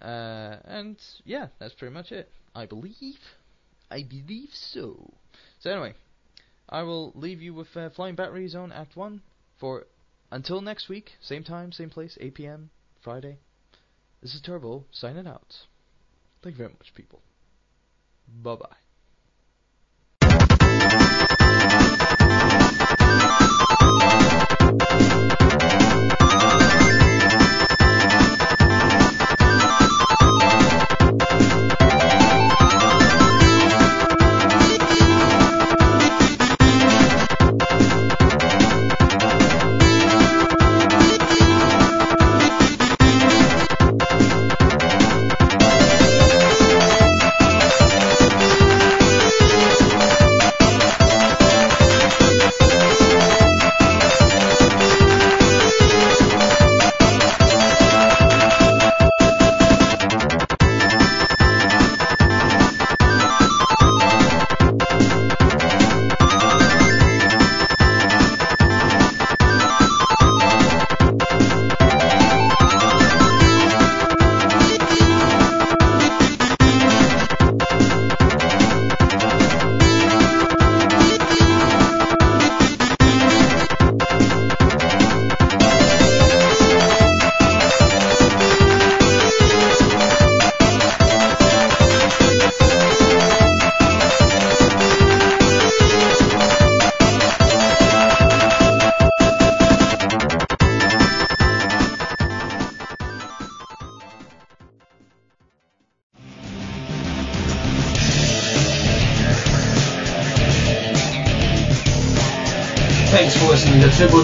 Uh, and yeah, that's pretty much it. I believe. I believe so. So anyway, I will leave you with uh, Flying Battery Zone Act 1 for until next week, same time, same place, 8 p.m. Friday. This is Turbo signing out. Thank you very much, people. Bye bye.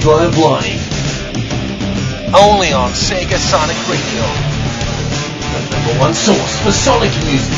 Drive Live. Only on Sega Sonic Radio. The number one source for Sonic music.